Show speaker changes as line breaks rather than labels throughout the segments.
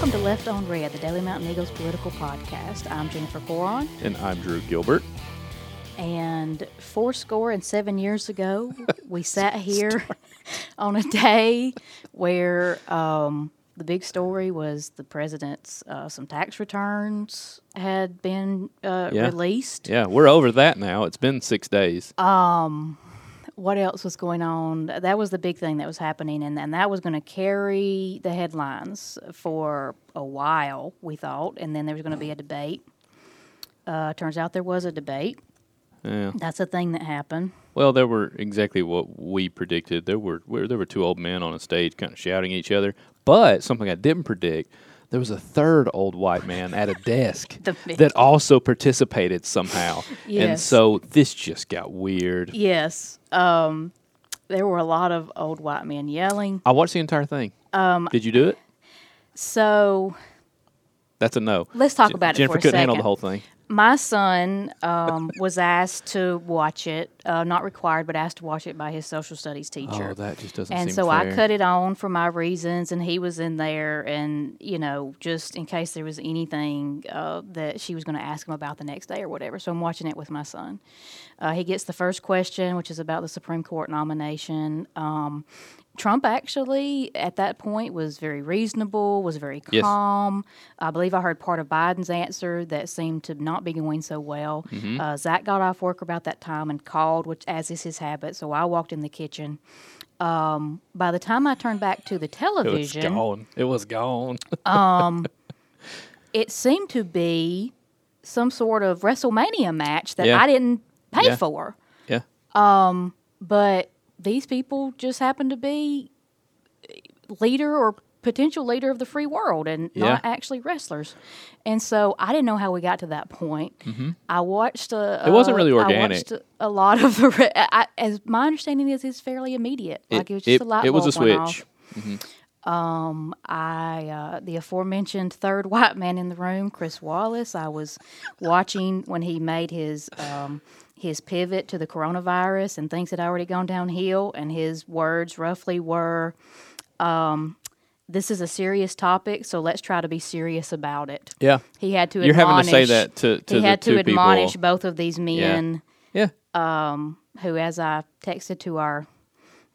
Welcome to Left on Red, the Daily Mountain Eagle's political podcast. I'm Jennifer Cohron,
And I'm Drew Gilbert.
and four score and seven years ago, we sat here on a day where um, the big story was the president's uh, some tax returns had been uh,
Yeah.
released.
Yeah, we're over that now. It's been six days.
What else was going on? That was the big thing that was happening, and, and that was going to carry the headlines for a while, we thought, and then there was going to be a debate. Uh, turns out there was a debate.
yeah.
That's a thing that happened.
Well, there were exactly what we predicted. There were there were two old men on a stage, kind of shouting at each other. But something I didn't predict. There was a third old white man at a desk that also participated somehow. And so this just got weird.
Yes, um, there were a lot of old white men yelling.
I watched the entire thing. Um, Did you do it?
So
That's a no.
Let's talk about it
Jennifer couldn't handle
second.
the whole thing.
My son um, was asked to watch it, uh, not required, but asked to watch it by his social studies teacher.
Oh, that just doesn't
and so
fair.
I cut it on for my reasons, and he was in there, and you know, just in case there was anything uh, that she was going to ask him about the next day or whatever. So I'm watching it with my son. Uh, he gets the first question, which is about the Supreme Court nomination. Um, Trump actually, at that point, was very reasonable, was very
Yes.
calm. I believe I heard part of Biden's answer that seemed to not be going so well.
Mm-hmm.
Uh, Zach got off work about that time and called, which as is his habit. So I walked in the kitchen. Um, by the time I turned back to the television,
It was gone. It was gone.
it seemed to be some sort of WrestleMania match that
Yeah.
I didn't pay
Yeah.
for.
yeah.
Um, But these people just happened to be leader or potential leader of the free world and not actually wrestlers. And so I didn't know how we got to that point. I watched a.
Mm-hmm. It wasn't really
uh, I
organic.
watched a, a lot of the. re- I, as my understanding is, it's fairly immediate. like it was just a light
it was a switch.
off. I uh, the aforementioned third white man in the room, Chris Wallace. I was watching when he made his um, his pivot to the coronavirus and things had already gone downhill, and his words roughly were, um, "This is a serious topic, so let's try to be serious about it."
Yeah.
He had to
You're having to say
admonish-
that to, to
he had to admonish
people.
both of these men
Yeah.
who, as I texted to our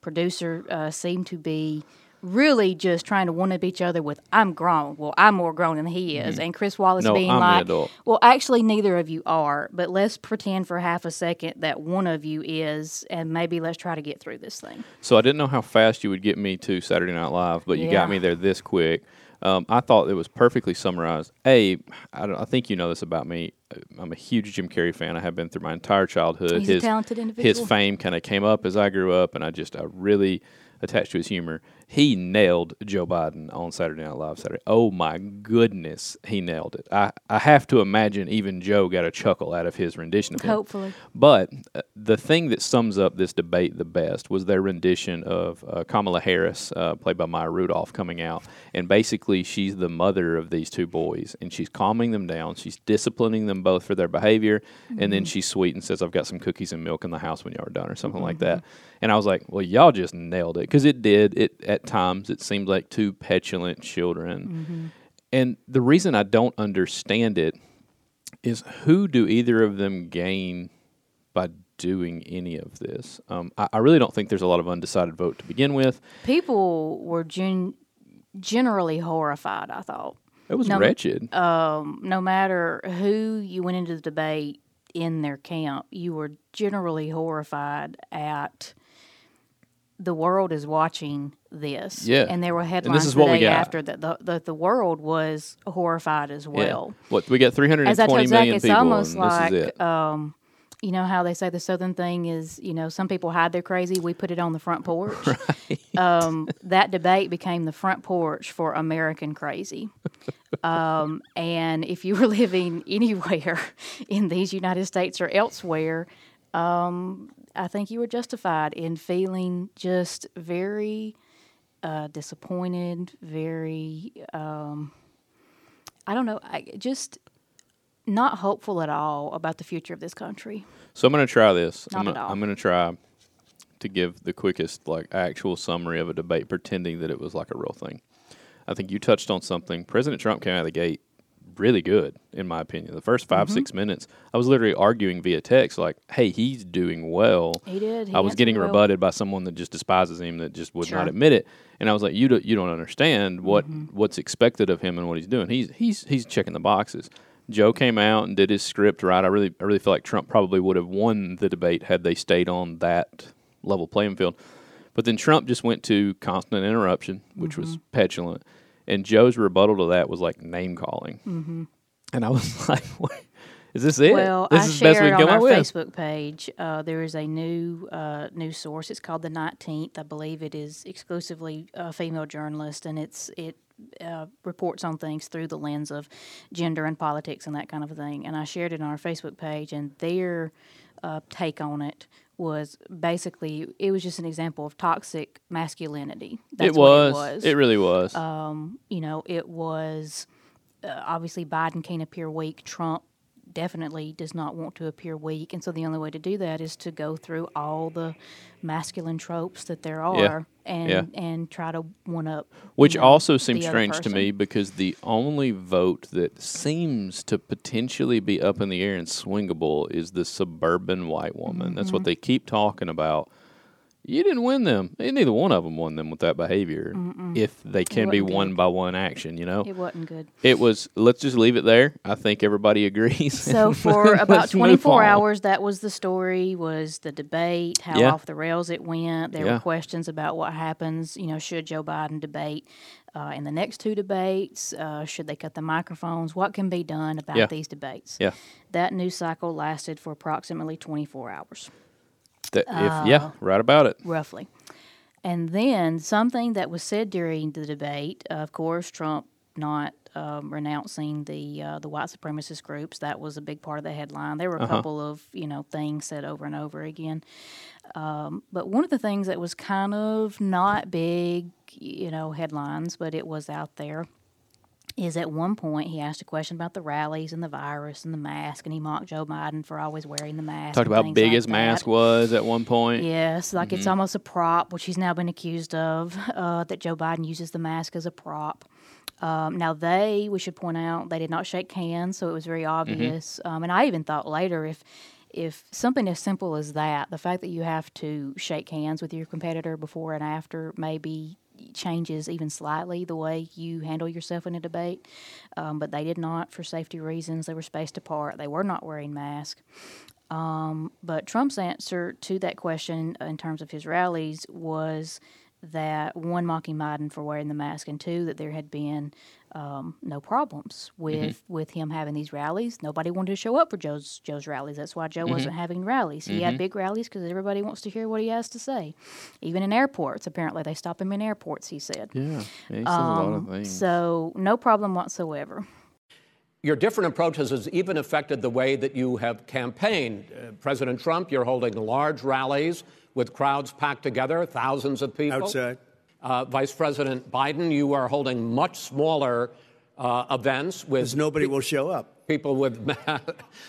producer, uh, seemed to be really just trying to one up each other with "I'm grown." Well, I'm more grown than he is, and Chris Wallace
Mm-hmm. No,
being
I'm
like, "Well, actually, neither of you are, but let's pretend for half a second that one of you is, and maybe let's try to get through this thing."
So I didn't know how fast you would get me to Saturday Night Live, but you
Yeah.
got me there this quick. Um, I thought it was perfectly summarized. A, I, I think you know this about me. I'm a huge Jim Carrey fan. I have been through my entire childhood.
He's a
his,
talented
His fame kind of came up as I grew up, and I just I really attached to his humor. He nailed Joe Biden on Saturday Night Live Saturday. Oh my goodness, he nailed it. I, I have to imagine even Joe got a chuckle out of his rendition of him.
Hopefully,
But uh, the thing that sums up this debate the best was their rendition of uh, Kamala Harris, uh, played by Maya Rudolph, coming out. And basically, she's the mother of these two boys, and she's calming them down. She's disciplining them both for their behavior. And then she's sweet and says, I've got some cookies and milk in the house when y'all are done, or something like that. And I was like, well, y'all just nailed it. Because it did. It At times, it seemed like two petulant children. And the reason I don't understand it is who do either of them gain by doing any of this? Um, I, I really don't think there's a lot of undecided vote to begin with.
people were gen- generally horrified. I thought.
It was
No,
wretched.
no matter who you went into the debate in their camp, you were generally horrified at the world is watching this.
Yeah.
And there were headlines
is
the
what we
day after that the, the, the world was horrified as well.
yeah. What we got
As I
320
told Zach,
million
it's
people,
almost
this
like
is it.
um, you know how they say the southern thing is, you know, some people hide their crazy, we put it on the front porch. Um, that debate became the front porch for American crazy. Um, and if you were living anywhere in these United States or elsewhere, um, I think you were justified in feeling just very uh, disappointed, very, um, I don't know, I, just not hopeful at all about the future of this country.
So I'm going to try this.
Not
I'm
at all.
I'm going to try to give the quickest like actual summary of a debate, pretending that it was like a real thing. I think you touched on something. President Trump came out of the gate really good, in my opinion. The first 5
Mm-hmm.
six minutes, I was literally arguing via text, like, "Hey, he's doing well."
He did. He
I was getting
well.
rebutted by someone that just despises him, that just would not admit it. And I was like, "You do, you don't understand what
Mm-hmm.
what's expected of him and what he's doing. He's he's he's checking the boxes." Joe came out and did his script right. I really I really feel like Trump probably would have won the debate had they stayed on that level playing field. But then Trump just went to constant interruption, which was
Mm-hmm.
petulant. And Joe's rebuttal to that was like name calling. And I was like, Wait, is this it?
Mm-hmm. Well,
this
I
is the best we
shared on our
with.
Facebook page. Uh, there is a new uh, news source. It's called the Nineteenth. I believe it is exclusively a female journalist, and it's it uh, reports on things through the lens of gender and politics and that kind of a thing. And I shared it on our Facebook page, and their uh, take on it was basically it was just an example of toxic masculinity. That's
it, was,
What it was.
It really was.
you know, it was uh, obviously Biden can't appear weak. Trump definitely does not want to appear weak, and so the only way to do that is to go through all the masculine tropes that there are and
Yeah.
and try to one up. you
Which
know,
also seems strange to me because the only vote that seems to potentially be up in the air and swingable is the suburban white woman. That's
Mm-hmm.
what they keep talking about. You didn't win them. Neither one of them won them with that behavior. If they can be won
good.
by one action, you know,
It wasn't good.
it was. Let's just leave it there. I think everybody agrees.
So for about 24 hours, that was the story. Was the debate how
Yeah.
off the rails it went? There
Yeah.
were questions about what happens. You know, should Joe Biden debate uh, in the next two debates? Uh, should they cut the microphones? What can be done about
Yeah.
these debates?
Yeah.
That news cycle lasted for approximately 24 hours,
That if yeah, right about it.
roughly. And then something that was said during the debate, of course, Trump not um, renouncing the uh, the white supremacist groups. That was a big part of the headline. There were a couple of you know things said over and over again. Um, but one of the things that was kind of not big, you know, headlines, but it was out there, is at one point he asked a question about the rallies and the virus and the mask, and he mocked Joe Biden for always wearing the mask.
Talked about how big
like
his
that.
mask was at one point.
Yes, like
Mm-hmm.
it's almost a prop, which he's now been accused of, uh, that Joe Biden uses the mask as a prop. Um, now, they, we should point out, they did not shake hands, so it was very
Mm-hmm.
obvious. Um, and I even thought later if if something as simple as that, the fact that you have to shake hands with your competitor before and after maybe changes even slightly the way you handle yourself in a debate. Um, but they did not for safety reasons. They were spaced apart. They were not wearing masks. Um, but Trump's answer to that question in terms of his rallies was that one mocking Biden for wearing the mask, and two that there had been um, no problems with with him having these rallies. Nobody wanted to show up for Joe's Joe's rallies. That's why Joe wasn't having rallies. He had big rallies because everybody wants to hear what he has to say. Even in airports, apparently they stop him in airports. He said.
Yeah, yeah he says a lot of things.
So no problem whatsoever.
Your different approaches has even affected the way that you have campaigned. Uh, President Trump, you're holding large rallies with crowds packed together, thousands of people.
Outside.
Uh, Vice President Biden, you are holding much smaller uh, events with
Because nobody will show up.
people with.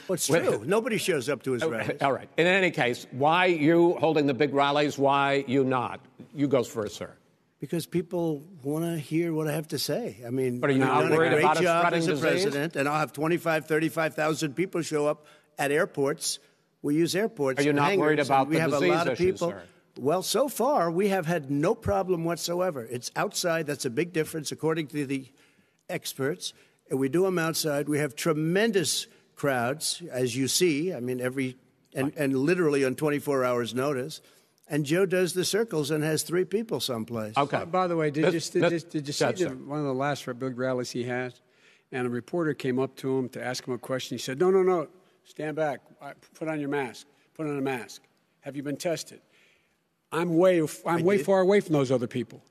Well, it's
with-
true. Nobody shows up to his rallies.
All right. In any case, why you holding the big rallies? Why you not? You goes first, sir.
Because people want to hear what I have to say. I mean,
But are you not worried
a great
about
job
spreading
as a
disease?
president, and I'll have 25, 35,000 people show up at airports. We use airports.
Are you
and
not worried
hangars,
about
and we
the
have a lot of people.
sir?
Well, so far we have had no problem whatsoever. It's outside. That's a big difference, according to the experts. And we do them outside. We have tremendous crowds, as you see. I mean, every and, and literally on 24 hours' notice. And Joe does the circles and has three people someplace.
Okay.
Uh, By the way, did you,
This-
did,
this-
did, did you see the, one of the last big rallies he had? And a reporter came up to him to ask him a question. He said, No, no, no, stand back. Put on your mask. Put on a mask. Have you been tested? I'm way, I'm way far away from those other people.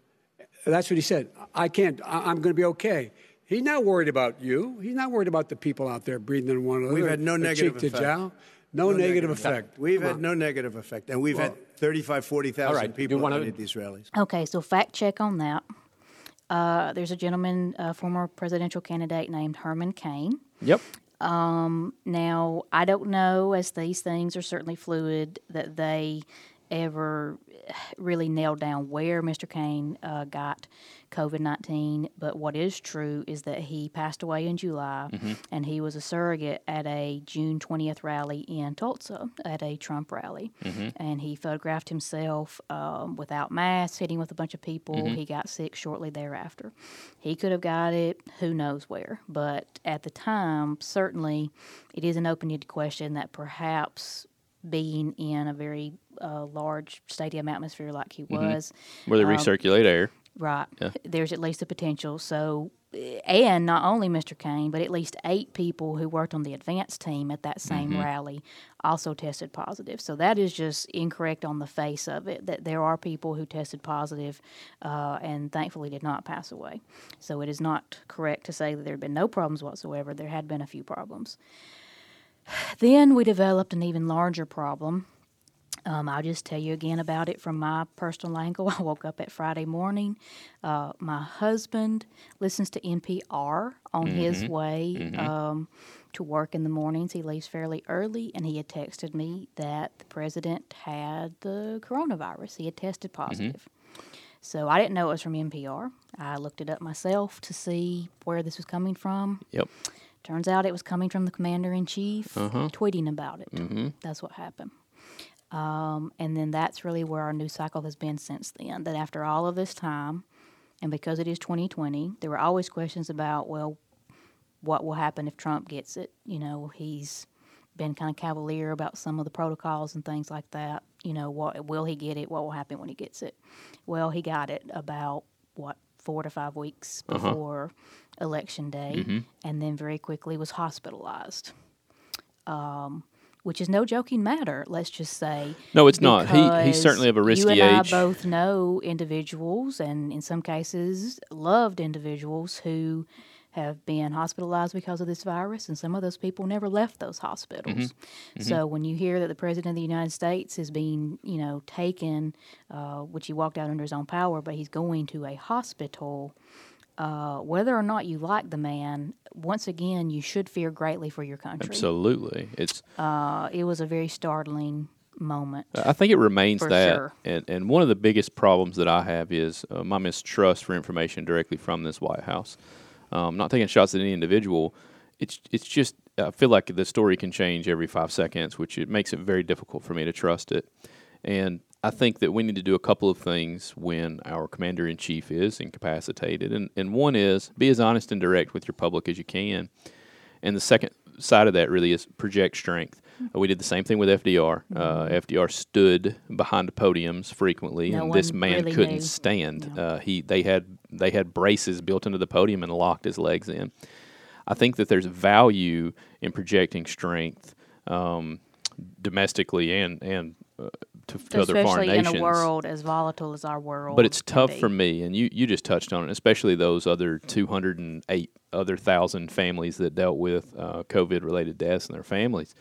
That's what he said. I can't, I, I'm going to be okay. He's not worried about you. He's not worried about the people out there breathing in one another.
We've had no
uh,
negative
cheek to
effect.
jowl. No, negative effect.
We've
Come
had
on.
no negative effect, and we've had 35, 40,000
All right, do you
people
wanna-
at any of these rallies.
Okay, so fact check on that. Uh, there's a gentleman, a former presidential candidate named Herman Cain.
Yep.
Um, now, I don't know, as these things are certainly fluid, that they ever really nailed down where Mr. Cain uh, got COVID 19, but what is true is that he passed away in July
Mm-hmm.
and he was a surrogate at a June 20th rally in Tulsa at a Trump rally.
Mm-hmm.
And he photographed himself um, without masks, sitting with a bunch of people.
Mm-hmm.
He got sick shortly thereafter. He could have got it who knows where, but at the time, certainly it is an open ended question that perhaps being in a very uh, large stadium atmosphere like he
Mm-hmm.
was,
Where they
Um,
recirculate air.
Right. There's at least a potential. So, eh, and not only Mr. Cain, but at least eight people who worked on the advance team at that same
Mm-hmm.
rally also tested positive. So that is just incorrect on the face of it. That there are people who tested positive, uh, and thankfully did not pass away. So it is not correct to say that there had been no problems whatsoever. There had been a few problems. Then we developed an even larger problem. Um, I'll just tell you again about it from my personal angle. I woke up at Friday morning. Uh, my husband listens to NPR on his way um, to work in the mornings. He leaves fairly early, and he had texted me that the president had the coronavirus. He had tested positive. So I didn't know it was from NPR. I looked it up myself to see where this was coming from.
Yep.
Turns out it was coming from the commander in chief tweeting about it.
Mm-hmm.
That's what happened. Um, and then that's really where our news cycle has been since then. That after all of this time, and because it is 2020, there were always questions about, well, what will happen if Trump gets it? You know, he's been kind of cavalier about some of the protocols and things like that. You know, what will he get it? What will happen when he gets it? Well, he got it about what four to five weeks before election day, and then very quickly was hospitalized. Um, which is no joking matter. Let's just say.
No, it's not. He- he's certainly of a risky
You and
age.
I both know individuals, and in some cases, loved individuals who have been hospitalized because of this virus, and some of those people never left those hospitals.
Mm-hmm.
So when you hear that the president of the United States is being, you know, taken, uh, which he walked out under his own power, but he's going to a hospital. Uh, whether or not you like the man, once again, you should fear greatly for your country.
Absolutely. It's
Uh, it was a very startling moment.
I think it remains that,
sure.
and and one of the biggest problems that I have is uh, my mistrust for information directly from this White House. Um, not taking shots at any individual. It's it's just I feel like the story can change every five seconds, which it makes it very difficult for me to trust it. And I think that we need to do a couple of things when our commander in chief is incapacitated, and and one is be as honest and direct with your public as you can. And the second side of that really is project strength. Uh, we did the same thing with FDR. Uh, FDR stood behind the podiums frequently,
No
and this man
really
couldn't
knew.
stand. Uh, he they had they had braces built into the podium and locked his legs in. I think that there's value in projecting strength um, domestically and and uh, to, to other foreign
especially
nations.
in a world as volatile as our world.
But it's tough
be.
for me, and you, you just touched on it, especially those other 208 other thousand families that dealt with uh, COVID related deaths and their families.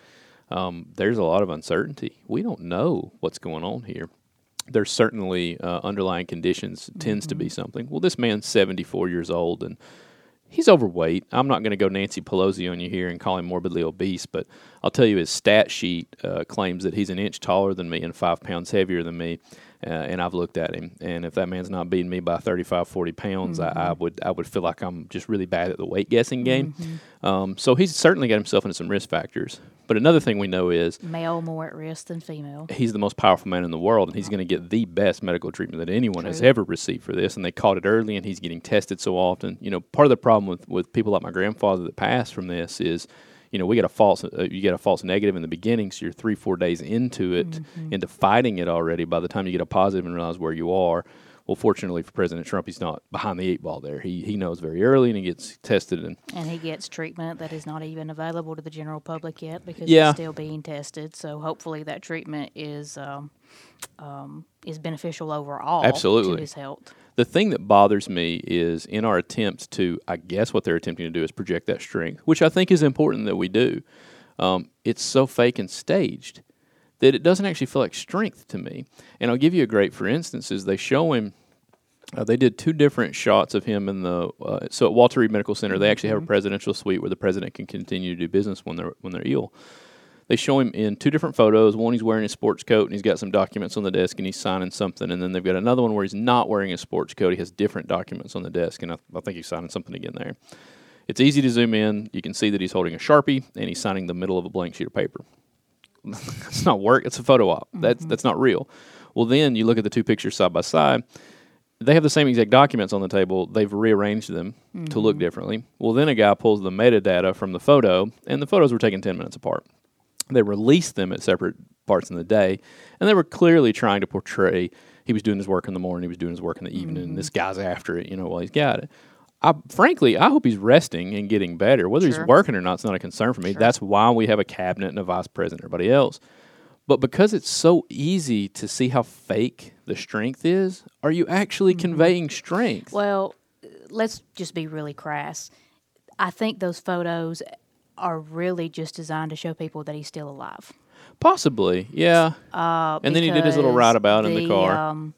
Um, there's a lot of uncertainty. We don't know what's going on here. There's certainly uh, underlying conditions tends to be something. Well, this man's 74 years old and he's overweight. I'm not going to go Nancy Pelosi on you here and call him morbidly obese, but I'll tell you his stat sheet uh, claims that he's an inch taller than me and five pounds heavier than me. Uh, and I've looked at him, and if that man's not beating me by 35, 40 pounds, I, I would I would feel like I'm just really bad at the weight guessing game. Um, so he's certainly got himself into some risk factors. But another thing we know is
male more at risk than female.
he's the most powerful man in the world, and he's going to get the best medical treatment that anyone has ever received for this. And they caught it early, and he's getting tested so often. You know, part of the problem with, with people like my grandfather that passed from this is, you know, we get a false uh, you get a false negative in the beginning, so you're three four days into it, into fighting it already. By the time you get a positive and realize where you are. Well, fortunately for President Trump, he's not behind the eight ball there. He he knows very early and he gets tested and
And he gets treatment that is not even available to the general public yet because
Yeah.
it's still being tested. So hopefully that treatment is um, um, is beneficial overall
Absolutely.
to his health.
The thing that bothers me is in our attempt to, I guess what they're attempting to do is project that strength, which I think is important that we do. Um, it's so fake and staged that it doesn't actually feel like strength to me. And I'll give you a great for instance is they show him. Uh, they did two different shots of him in the uh, so at Walter Reed Medical Center. They actually have a presidential suite where the president can continue to do business when they're when they're ill. They show him in two different photos. One, he's wearing his sports coat and he's got some documents on the desk and he's signing something. And then they've got another one where he's not wearing his sports coat. He has different documents on the desk, and I, I think he's signing something again there. It's easy to zoom in. You can see that he's holding a sharpie and he's signing the middle of a blank sheet of paper. It's not work. It's a photo op. That's mm-hmm. that's not real. Well, then you look at the two pictures side by side. They have the same exact documents on the table. They've rearranged them to look mm-hmm. differently. Well, then a guy pulls the metadata from the photo, and the photos were taken ten minutes apart. They released them at separate parts in the day, and they were clearly trying to portray he was doing his work in the morning, he was doing his work in the evening, and this mm. guy's after it, you know, while he's got it. I, frankly, I hope he's resting and getting better. Whether
Sure.
he's working or not, it's not a concern for me. That's why we have a cabinet and a vice president, and everybody else. But because it's so easy to see how fake the strength is, are you actually mm-hmm. conveying strength?
Well, let's just be really crass. I think those photos are really just designed to show people that he's still alive.
Possibly, yeah.
Uh,
and then he did his little roundabout in the car.
Um,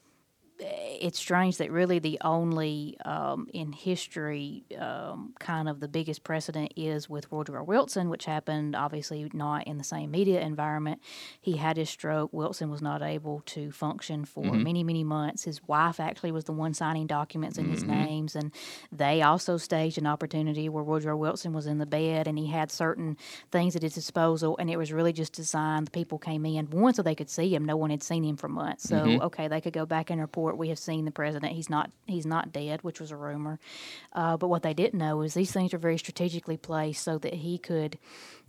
it's strange that really the only um, in history um, kind of the biggest precedent is with Woodrow Wilson, which happened obviously not in the same media environment. He had his stroke. Wilson was not able to function for
Mm-hmm.
many, many months. His wife actually was the one signing documents in his
Mm-hmm.
names, and they also staged an opportunity where Woodrow Wilson was in the bed and he had certain things at his disposal, and it was really just designed. The people came in one so they could see him. No one had seen him for months, so
Mm-hmm.
okay, they could go back and report we have seen the president. He's not he's not dead, which was a rumor. Uh, but what they didn't know is these things are very strategically placed so that he could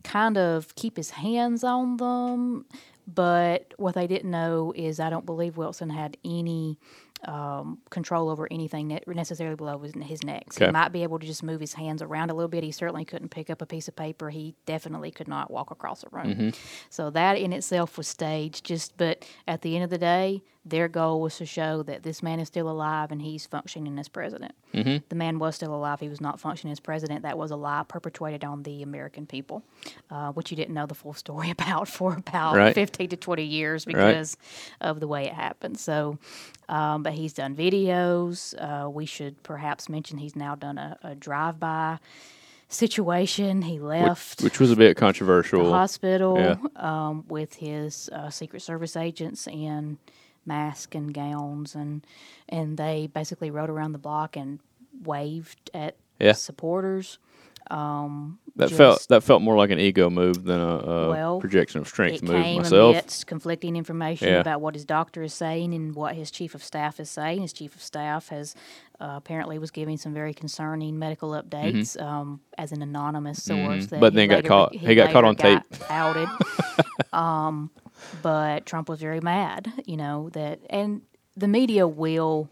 kind of keep his hands on them. But what they didn't know is I don't believe Wilson had any um, control over anything ne- necessarily below his, his neck. So
Okay.
He might be able to just move his hands around a little bit. He certainly couldn't pick up a piece of paper. He definitely could not walk across a room. So that in itself was staged. Just but at the end of the day, their goal was to show that this man is still alive and he's functioning as president. The man was still alive. He was not functioning as president. That was a lie perpetrated on the American people, uh, which you didn't know the full story about for about
Right.
15 to 20 years because of the way it happened. So, um, but he's done videos. Uh, we should perhaps mention he's now done a, a drive by situation. He left
which was a bit
the
controversial.
hospital
Yeah.
um, with his uh, Secret Service agents in masks and gowns, and and they basically rode around the block and waved at
Yeah.
supporters. Um,
That felt that felt more like an ego move than a, a
Well,
projection of strength move
came
myself.
amidst conflicting information
Yeah.
about what his doctor is saying and what his chief of staff is saying. His chief of staff has uh, apparently was giving some very concerning medical updates um, as an anonymous source.
Mm-hmm. But then got caught- he got caught on
got outed. um, but Trump was very mad, you know that, and the media will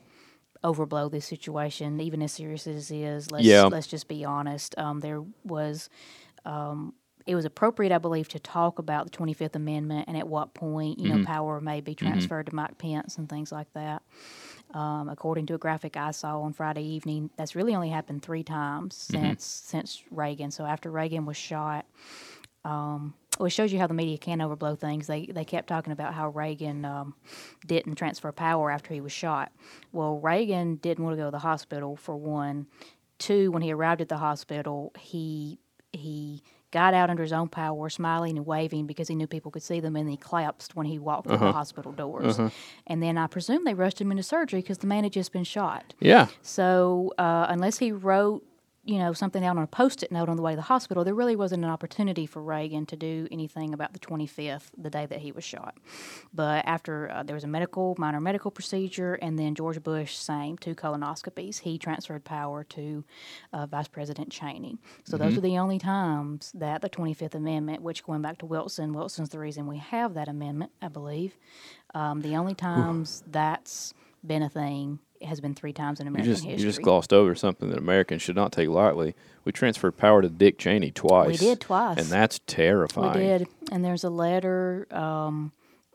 overblow this situation, even as serious as it is. Let's
Yeah.
let's just be honest. Um, there was um, it was appropriate, I believe, to talk about the Twenty Fifth Amendment and at what point you know power may be transferred to Mike Pence and things like that. Um, according to a graphic I saw on Friday evening, that's really only happened three times since since Reagan. So after Reagan was shot, um, well, it shows you how the media can overblow things. They they kept talking about how Reagan um, didn't transfer power after he was shot. Well, Reagan didn't want to go to the hospital for one. Two, when he arrived at the hospital, he he got out under his own power, smiling and waving because he knew people could see them, and he collapsed when he walked through the hospital doors. And then I presume they rushed him into surgery because the man had just been shot.
yeah,
So uh, unless he wrote, you know, something out on a post-it note on the way to the hospital, there really wasn't an opportunity for Reagan to do anything about the 25th, the day that he was shot. But after uh, there was a medical, minor medical procedure, and then George Bush, same, two colonoscopies, he transferred power to uh, Vice President Cheney. So those are the only times that the 25th Amendment, which going back to Wilson, Wilson's the reason we have that amendment, I believe. Um, the only times that's been a thing has been three times in American you
just you just glossed over something that Americans should not take lightly. We transferred power to Dick Cheney twice.
We did twice.
and that's terrifying.
We did, and there's a letter. Um,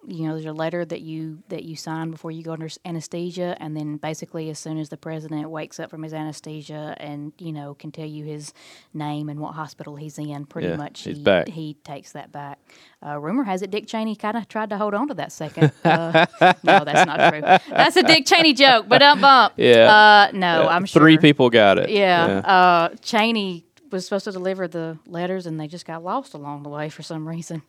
you know, there's a letter that you that you sign before you go under anesthesia, and then basically as soon as the president wakes up from his anesthesia and you know can tell you his name and what hospital he's in, pretty
Yeah,
much
he's
he
back.
he takes that back. Uh, rumor has it Dick Cheney kind of tried to hold on to that second. Uh, no, that's not true. That's a Dick Cheney joke, but um bump.
Yeah.
Uh, no, I'm sure
Three people got it.
yeah, Uh, Cheney was supposed to deliver the letters, and they just got lost along the way for some reason.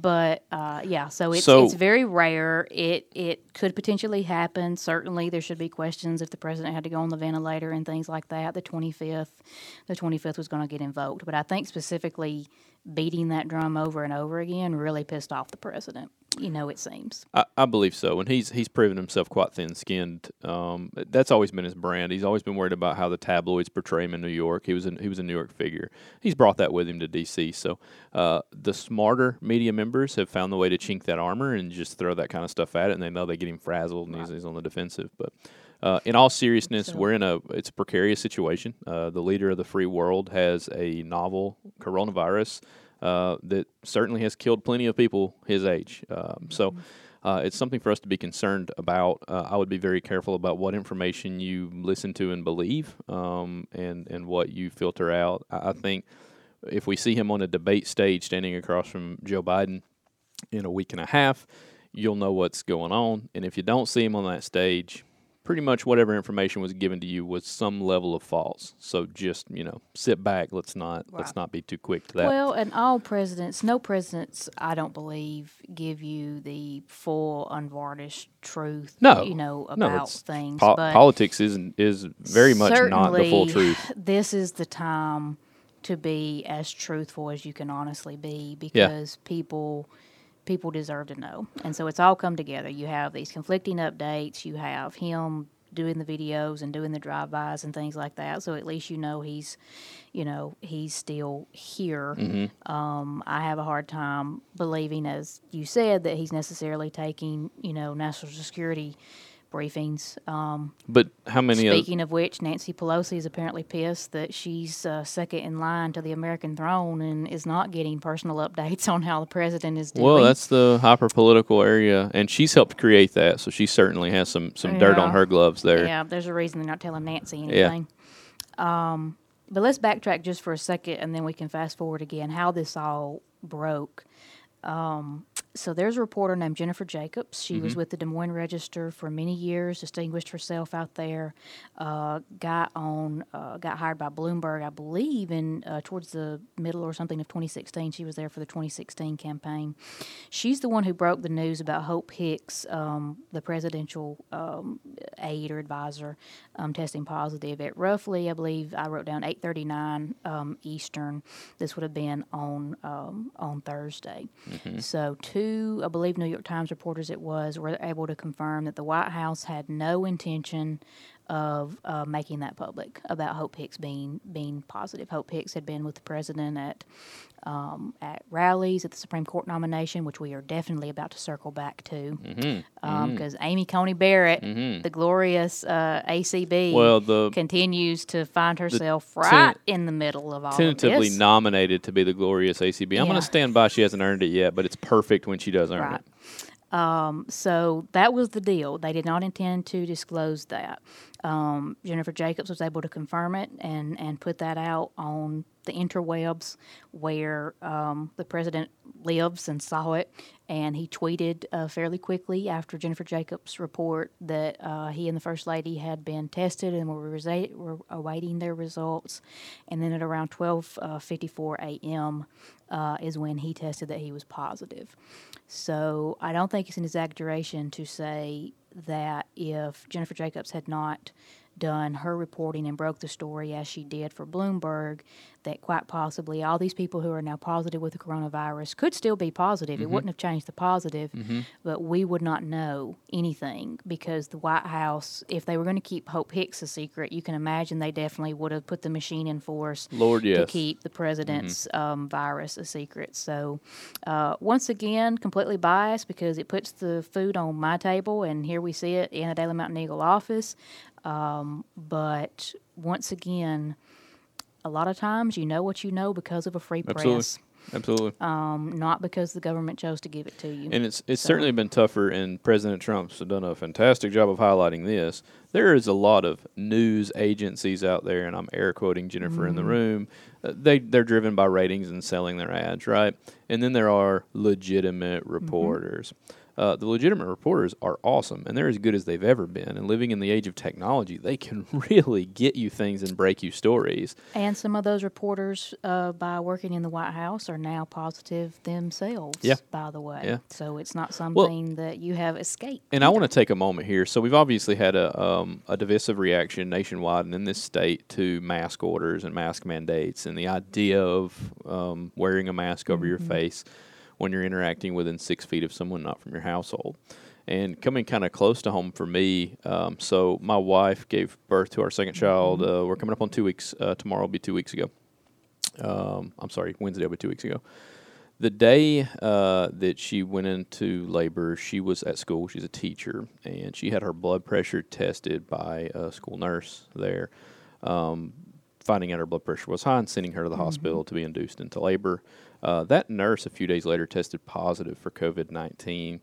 But uh, yeah, so it's
So-
it's very rare. It it could potentially happen. Certainly, there should be questions if the president had to go on the ventilator and things like that. The twenty fifth, the twenty fifth was going to get invoked. But I think specifically beating that drum over and over again really pissed off the president. You know, it seems.
I, I believe so, and he's he's proven himself quite thin-skinned. Um, that's always been his brand. He's always been worried about how the tabloids portray him in New York. He was he was a New York figure. He's brought that with him to D.C. So uh, the smarter media members have found the way to chink that armor and just throw that kind of stuff at it, and they know they get him frazzled and he's, he's on the defensive. But uh, in all seriousness, we're in a it's a precarious situation. Uh, the leader of the free world has a novel coronavirus uh, that certainly has killed plenty of people his age. Um, so uh, it's something for us to be concerned about. Uh, I would be very careful about what information you listen to and believe, um, and and what you filter out. I, I think if we see him on a debate stage standing across from Joe Biden in a week and a half, you'll know what's going on. And if you don't see him on that stage, pretty much whatever information was given to you was some level of false. So just you know, sit back. Let's not let's not be too quick to that.
Well, and all presidents, no presidents, I don't believe, give you the full unvarnished truth.
no,
you know about
it's-
things.
po-
but
politics isn't is very much not the full truth.
This is the time to be as truthful as you can honestly be because people people deserve to know. And so it's all come together. You have these conflicting updates, you have him doing the videos and doing the drive-bys and things like that. So at least you know he's you know, he's still here.
Mm-hmm.
Um, I have a hard time believing, as you said, that he's necessarily taking, you know, national security briefings. Um,
But how many
Speaking of which, Nancy Pelosi is apparently pissed that she's uh, second in line to the American throne and is not getting personal updates on how the president is doing.
Well, that's the hyper political area, and she's helped create that, so she certainly has some some dirt on her gloves there.
yeah. There's a reason they're not telling Nancy anything. Um, but let's backtrack just for a second, and then we can fast forward again. How this all broke. Um, so there's a reporter named Jennifer Jacobs. She was with the Des Moines Register for many years, distinguished herself out there. Uh, got on, uh, got hired by Bloomberg, I believe, in uh, towards the middle or something of 2016. She was there for the 2016 campaign. She's the one who broke the news about Hope Hicks, um, the presidential um, aide or advisor, um, testing positive at roughly, I believe, I wrote down 8:39 um, Eastern. This would have been on um, on Thursday. So two, I believe, New York Times reporters it was were able to confirm that the White House had no intention of uh, making that public about Hope Hicks being being positive. Hope Hicks had been with the president at um, at rallies at the Supreme Court nomination, which we are definitely about to circle back to, because Amy Coney Barrett, the glorious uh, ACB,
Well, the
continues to find herself right in the middle of all
tentatively
of
nominated to be the glorious ACB. I'm going to stand by. She hasn't earned it yet, but it's perfect when she does earn
Right.
it.
So that was the deal. They did not intend to disclose that. Um, Jennifer Jacobs was able to confirm it and, and put that out on the interwebs where um, the president lives and saw it. And he tweeted uh, fairly quickly after Jennifer Jacobs' report that uh, he and the First Lady had been tested and were, resa- were awaiting their results. And then at around 12:54 a.m. Uh, is when he tested that he was positive. So I don't think it's an exaggeration to say that if Jennifer Jacobs had not done her reporting and broke the story as she did for Bloomberg, that quite possibly all these people who are now positive with the coronavirus could still be positive. It wouldn't have changed the positive, but we would not know anything because the White House, if they were going to keep Hope Hicks a secret, you can imagine they definitely would have put the machine in force
Lord,
to keep the president's um, virus a secret. So, uh, once again, completely biased because it puts the food on my table, and here we see it in the Daily Mountain Eagle office. Um, but once again, a lot of times you know what you know because of a free
Absolutely.
press,
Absolutely.
um, not because the government chose to give it to you.
And it's it's
So-
certainly been tougher, and President Trump's done a fantastic job of highlighting this. There is a lot of news agencies out there, and I'm air quoting Jennifer in the
Mm-hmm.
room. Uh, they they're driven by ratings and selling their ads, right? And then there are legitimate
Mm-hmm.
Uh, the legitimate reporters are awesome, and they're as good as they've ever been. And living in the age of technology, they can really get you things and break you stories.
And some of those reporters, uh, by working in the White House, are now positive themselves.
Yeah.
By the way.
Yeah.
So it's not something that you have escaped.
And I want to take a moment here. So we've obviously had a um, a divisive reaction nationwide and in this state to mask orders and mask mandates, and the idea of um, wearing a mask over your face when you're interacting within six feet of someone not from your household. And coming kind of close to home for me, um, so my wife gave birth to our second child. Uh, we're coming up on two weeks. Uh, tomorrow will be two weeks ago. Um, I'm sorry, Wednesday will be two weeks ago. The day uh, that she went into labor, she was at school. She's a teacher, and she had her blood pressure tested by a school nurse there. Um, finding out her blood pressure was high and sending her to the hospital to be induced into labor. Uh, that nurse, a few days later, tested positive for COVID 19.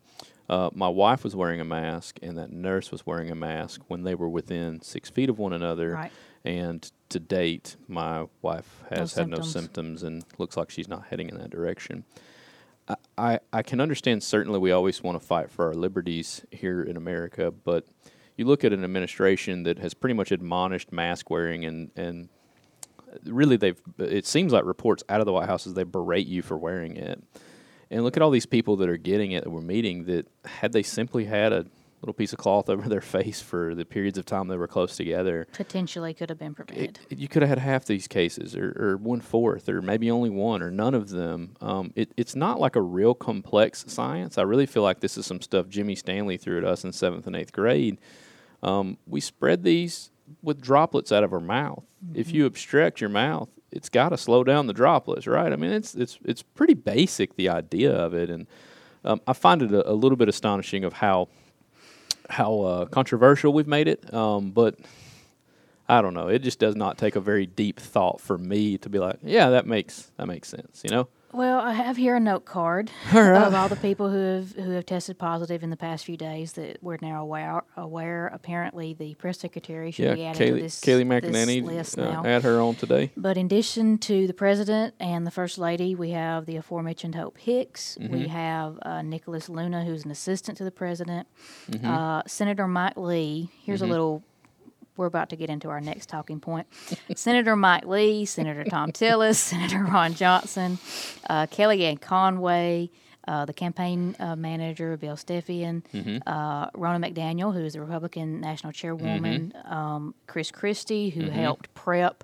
Uh, my wife was wearing a mask, and that nurse was wearing a mask when they were within six feet of one another.
Right.
And to date, my wife has had no
symptoms.
symptoms and looks like she's not heading in that direction. I, I, I can understand certainly we always want to fight for our liberties here in America, but you look at an administration that has pretty much admonished mask wearing and, and really they've it seems like reports out of the White House is they berate you for wearing it. And look at all these people that are getting it that we're meeting that had they simply had a little piece of cloth over their face for the periods of time they were close together,
Potentially could have been prevented.
it, you could have had half these cases, or, or one fourth, or maybe only one, or none of them. Um, it, it's not like a real complex science. I really feel like this is some stuff Jimmy Stanley threw at us in seventh and eighth grade. Um, we spread these with droplets out of her mouth. If you obstruct your mouth, it's got to slow down the droplets, right? I mean, it's it's it's pretty basic the idea of it, and um, I find it a, a little bit astonishing of how how uh, controversial we've made it. Um, but I don't know. It just does not take a very deep thought for me to be like, yeah, that makes that makes sense. You know?
Well, I have here a note card
right.
of all the people who have who have tested positive in the past few days that we're now aware. Aware. Apparently, the press secretary should
Yeah,
be added to
Kayleigh,
this,
Kayleigh
this
McEnany,
list
uh,
now.
add her on today.
But in addition to the president and the first lady, we have the aforementioned Hope Hicks.
Mm-hmm.
We have uh, Nicholas Luna, who's an assistant to the president.
Mm-hmm.
Uh, Senator Mike Lee. Here's a little. We're about to get into our next talking point. Senator Mike Lee, Senator Tom Tillis, Senator Ron Johnson, uh, Kellyanne Conway, uh, the campaign uh, manager Bill Stepien,
Mm-hmm.
uh, Ronna McDaniel, who is the Republican National Chairwoman,
Mm-hmm.
um, Chris Christie, who helped prep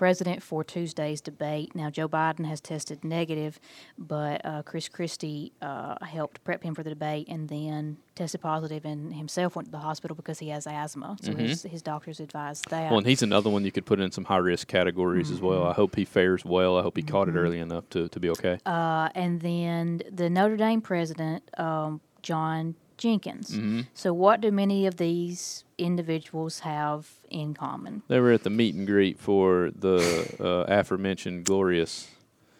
president for Tuesday's debate. Now, Joe Biden has tested negative, but uh, Chris Christie uh, helped prep him for the debate and then tested positive and himself went to the hospital because he has asthma. So his, his doctors advised that.
Mm-hmm. Well, and he's another one you could put in some high risk categories as well. I hope he fares well. I hope he caught it early enough to, to be okay.
uh, and then the Notre Dame president, um, John Jenkins.
Mm-hmm.
So, what do many of these individuals have in common?
they were at the meet and greet for the uh, aforementioned glorious.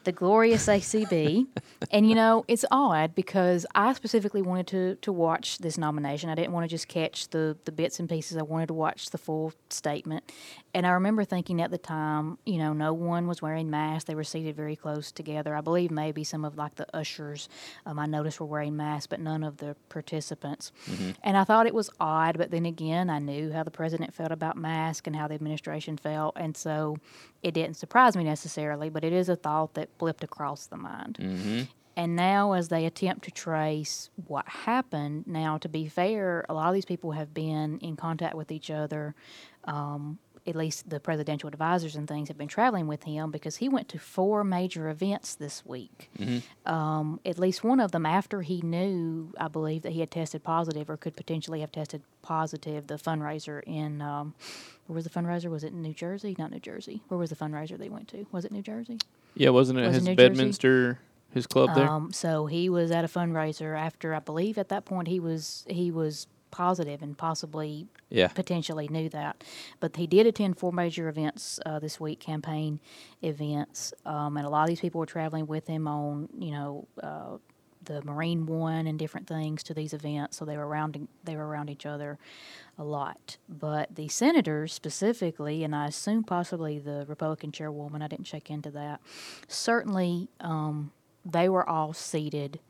the glorious ACB. and you know, it's odd because I specifically wanted to to watch this nomination. I didn't want to just catch the the bits and pieces. I wanted to watch the full statement. And I remember thinking at the time, you know, no one was wearing masks. They were seated very close together. I believe maybe some of like the ushers um, I noticed were wearing masks, but none of the participants. And I thought it was odd, but then again, I knew how the president felt about masks and how the administration felt, and so it didn't surprise me necessarily. But it is a thought that flipped across the mind. And now, as they attempt to trace what happened, now to be fair, a lot of these people have been in contact with each other. Um, at least the presidential advisors and things have been traveling with him because he went to four major events this week. Um, at least one of them after he knew, I believe, that he had tested positive or could potentially have tested positive. The fundraiser in um, where was the fundraiser? Was it in New Jersey? Not New Jersey. Where was the fundraiser they went to? Was it New Jersey?
Yeah, wasn't it
Was it
his
Jersey?
Bedminster, his club there?
Um, so he was at a fundraiser after I believe at that point he was he was positive and possibly
Yeah.
potentially knew that, but he did attend four major events uh, this week, campaign events, um, and a lot of these people were traveling with him on you know. Uh, the Marine One and different things to these events, so they were around they were around each other a lot. But the senators specifically, and I assume possibly the Republican chairwoman, I didn't check into that. Certainly, um, they were all seated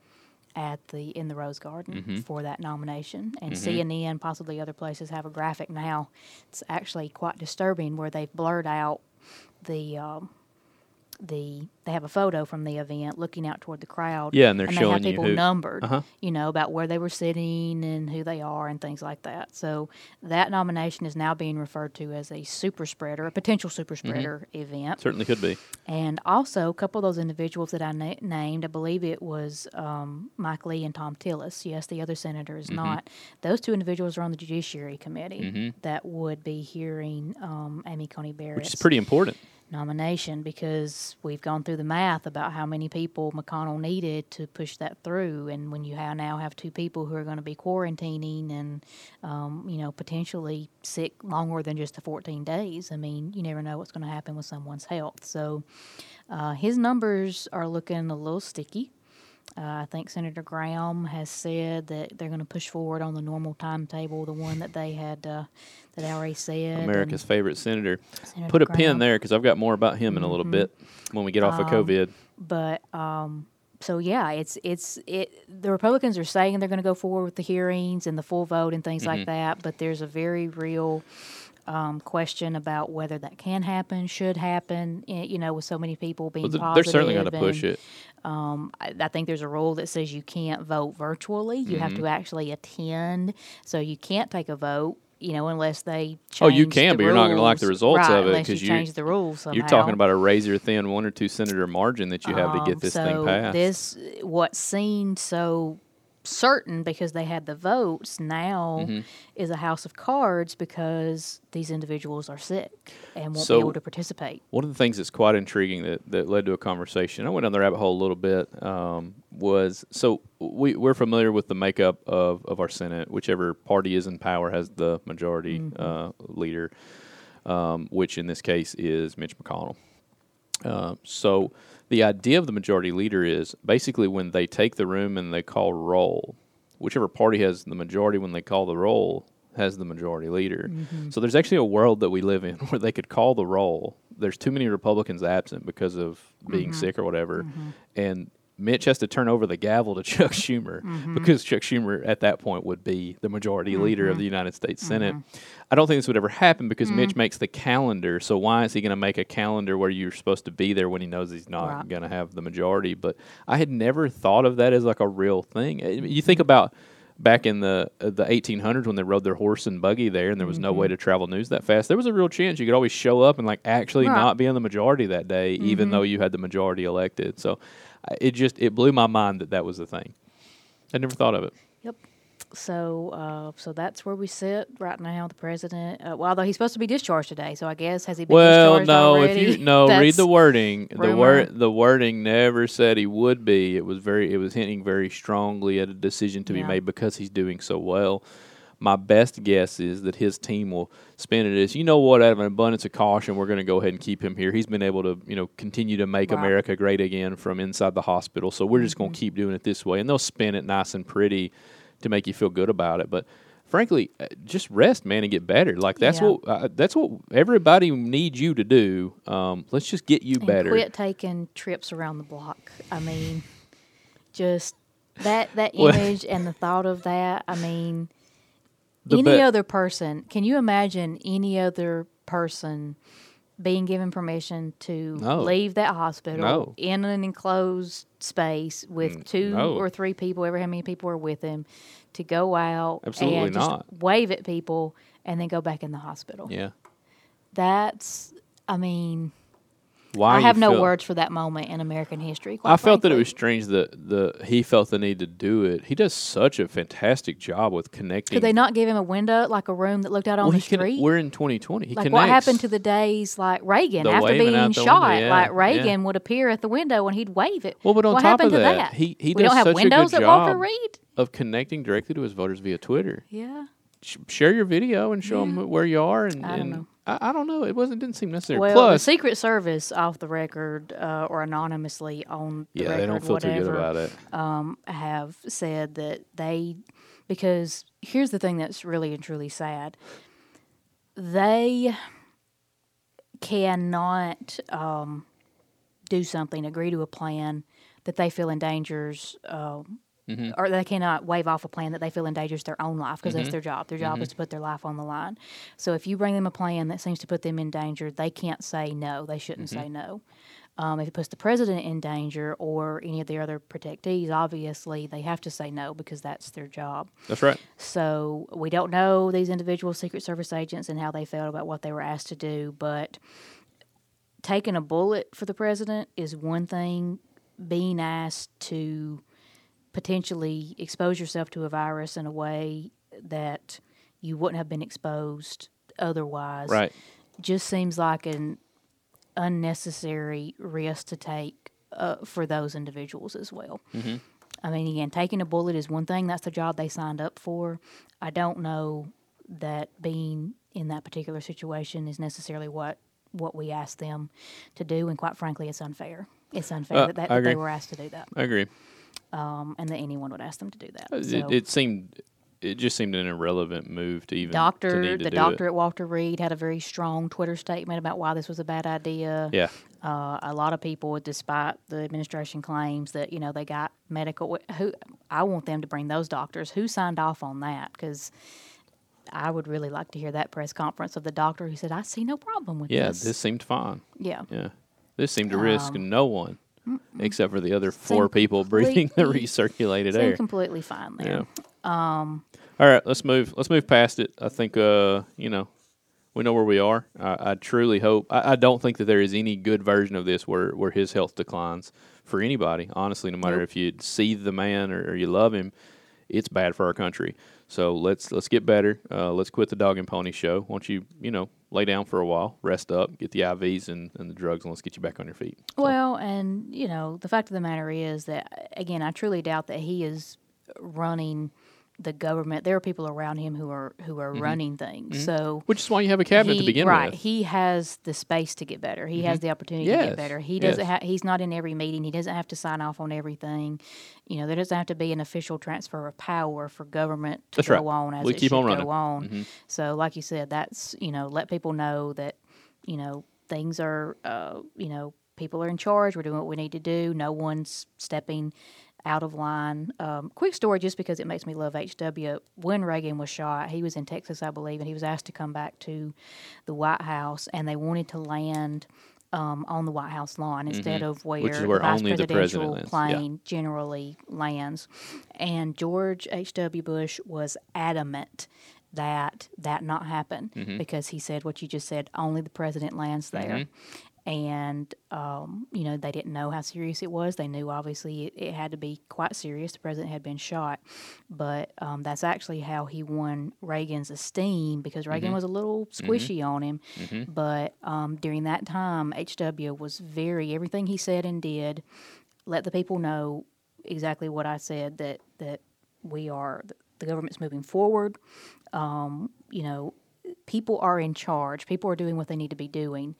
at the in the Rose Garden
Mm-hmm.
for that nomination, and CNN, possibly other places, have a graphic now. It's actually quite disturbing where they've blurred out the. Um, the they have a photo from the event looking out toward the crowd.
Yeah, and they're
they
showing
have
you
people
who-
numbered,
Uh-huh.
you know, about where they were sitting and who they are and things like that. So that nomination is now being referred to as a super spreader, a potential super
Mm-hmm.
spreader event.
Certainly could be.
And also, a couple of those individuals that I na- named, I believe it was um, Mike Lee and Thom Tillis. Yes, the other senator
Mm-hmm.
is not. Those two individuals are on the Judiciary Committee that would be hearing um, Amy Coney Barrett,
Which is pretty important.
Nomination because we've gone through the math about how many people McConnell needed to push that through, and when you ha now have two people who are going to be quarantining and um, you know potentially sick longer than just the 14 days, I mean you never know what's going to happen with someone's health. So uh, his numbers are looking a little sticky. Uh, I think Senator Graham has said that they're going to push forward on the normal timetable, the one that they had uh, that I already said.
America's favorite senator.
Senator
Put a pin there because I've got more about him in a little bit when we get off of COVID.
but um, so yeah, it's it's it. The Republicans are saying they're going to go forward with the hearings and the full vote and things like that, but there's a very real um, question about whether that can happen, should happen. eh, You know, with so many people being positive.
they're certainly going to push it.
Um, I, I think there's a rule that says you can't vote virtually. You have
Mm-hmm.
to actually attend, so you can't take a vote. You know, unless they change the voice.
Oh, you can, but you're not gonna like the results
right,
of it because
you change the rules. Somehow.
You're talking about a razor thin one or two senator margin that you have to
Um,
get this
so
thing passed.
This what seemed so certain because they had the votes now
Mm-hmm.
is a house of cards because these individuals are sick and won't
So-
be able to participate.
One of the things that's quite intriguing that, that led to a conversation, I went down the rabbit hole a little bit, um, was so we, we're familiar with the makeup of, of our Senate. Whichever party is in power has the majority uh, leader, um, which in this case is Mitch McConnell. Uh, so the idea of the majority leader is basically when they take the room and they call roll, whichever party has the majority when they call the roll has the majority leader. Mm-hmm. So there's actually a world that we live in where they could call the roll. There's too many Republicans absent because of being mm-hmm. sick or whatever, mm-hmm. and Mitch has to turn over the gavel to Chuck Schumer mm-hmm. because Chuck Schumer at that point would be the majority leader of mm-hmm. the United States mm-hmm. Senate. I don't think this would ever happen because Mitch mm. makes the calendar. So why is he going to make a calendar where you're supposed to be there when he knows he's not
Right.
going to have the majority? But I had never thought of that as like a real thing. Uh, You think about back in the uh, the 1800s when they rode their horse and buggy there and there was no way to travel news that fast. There was a real chance you could always show up and like actually
Right.
not be in the majority that day, even though you had the majority elected. So it just it blew my mind that that was the thing. I never thought of it.
Yep. So, uh, so that's where we sit right now. The president, uh, well, although he's supposed to be discharged today, so I guess has he been
Well,
discharged
no.
already?
If you no, read the wording. The word the wording never said he would be. It was very. It was hinting very strongly at a decision to be made because he's doing so well. My best guess is that his team will spin it as you know what, out of an abundance of caution, we're going to go ahead and keep him here. He's been able to you know continue to make.
Mm-hmm.
America great again from inside the hospital. So we're just going to keep doing it this way, and they'll spin it nice and pretty to make you feel good about it. But frankly, uh, just rest, man, and get better. Like that's
Yeah.
what uh, that's what everybody needs you to do. Um, let's just get you
and
better.
quit taking trips around the block. I mean, just that that image and the thought of that. I mean,
The
any
be-
other person? Can you imagine any other person being given permission to
No.
leave that hospital
No.
in an enclosed space with mm, two
no.
or three people, ever how many people are with him, to go out
Absolutely
and just
not.
wave at people and then go back in the hospital?
Yeah.
That's, I mean.
Why
I have no words for that moment in American history.
I felt that it was strange that the he felt the need to do it. He does such a fantastic job with connecting.
Could they not give him a window, like a room that looked out on
well,
the
he can-
street?
we're in 2020. He
like what happened to the days like Reagan after being shot?
window, yeah,
like
yeah.
Reagan would appear at the window and he'd wave it.
Well, but on
what
top
happened
of
to
that,
that?
he- he
we
does
don't have
such a good
windows at. Reed.
of connecting directly to his voters via Twitter.
Yeah.
Sh- share your video and show
Yeah.
them where you are. And
I don't
and
know.
I, I don't know. It wasn't didn't seem necessary.
Well,
Plus,
the Secret Service, off the record uh, or anonymously on the
yeah,
record,
they don't feel
whatever,
too good about it.
um, have said that they, because here's the thing that's really and truly sad. They cannot um, do something, agree to a plan that they feel endangers um, or they cannot wave off a plan that they feel endangers their own life because
Mm-hmm.
that's their job. Their job is to put their life on the line. So if you bring them a plan that seems to put them in danger, they can't say no. They shouldn't
Mm-hmm.
say no. Um, if it puts the president in danger or any of the other protectees, obviously they have to say no because that's their job.
That's right.
So we don't know these individual Secret Service agents and how they felt about what they were asked to do, but taking a bullet for the president is one thing. Being asked to potentially expose yourself to a virus in a way that you wouldn't have been exposed otherwise
Right.
just seems like an unnecessary risk to take uh, for those individuals as well.
Mm-hmm.
I mean, again, taking a bullet is one thing. That's the job they signed up for. I don't know that being in that particular situation is necessarily what what we asked them to do, and quite frankly, it's unfair. It's unfair
Uh,
that, that, that they were asked to do that,
I agree.
Um, and that anyone would ask them to do that.
It,
So-
it seemed it just seemed an irrelevant move to even to
doctor,
need to
the
do
doctor
It.
at Walter Reed had a very strong Twitter statement about why this was a bad idea.
Yeah.
Uh, a lot of people, despite the administration claims that you know they got medical, who I want them to bring those doctors who signed off on that because I would really like to hear that press conference of the doctor who said I see no problem with
Yeah.
this.
This seemed fine.
yeah,
Yeah. This seemed to risk
Um,
no one except for the other four
Seemed
people breathing the recirculated air.
completely fine there.
Yeah. Um. All right, let's move. Let's move past it. I think. Uh, you know, we know where we are. I, I truly hope. I, I don't think that there is any good version of this where where his health declines for anybody. Honestly, no matter
Nope.
if you see the man or, or you love him, it's bad for our country. So let's let's get better. Uh, let's quit the dog and pony show. Won't you you know lay down for a while, rest up, get the IVs and, and the drugs, and let's get you back on your feet. So,
Well, and you know, the fact of the matter is that again, I truly doubt that he is running the government. There are people around him who are who are running things. So
which is why you have a cabinet to begin
right,
with. Mm-hmm.
he has the space to get better. He has the opportunity to get better. He doesn't.
yes.
Ha- he's not in every meeting. He doesn't have to sign off on everything. You know, there doesn't have to be an official transfer of power for government to
That's
go
right.
on as
We
it
keep
should
on running.
go on. So, like you said, that's you know, let people know that you know things are uh, you know people are in charge. We're doing what we need to do. No one's stepping out of line. Um, quick story, just because it makes me love HW. When Reagan was shot, he was in Texas, I believe, and he was asked to come back to the White House, and they wanted to land. Um, on the White House lawn instead of where,
Mm-hmm. is where
the vice
only the
presidential
president lands, yeah.
plane generally lands. And George H.W. Bush was adamant that that not happen
Mm-hmm.
because he said what you just said only the president lands there.
Mm-hmm.
And, um, you know, they didn't know how serious it was. They knew obviously it, it had to be quite serious. The president had been shot. But um, that's actually how he won Reagan's esteem because Reagan
Mm-hmm.
was a little squishy on him. But um, during that time, H.W. was very, everything he said and did let the people know exactly what I said that that we are the government's moving forward. Um, you know, people are in charge. People are doing what they need to be doing,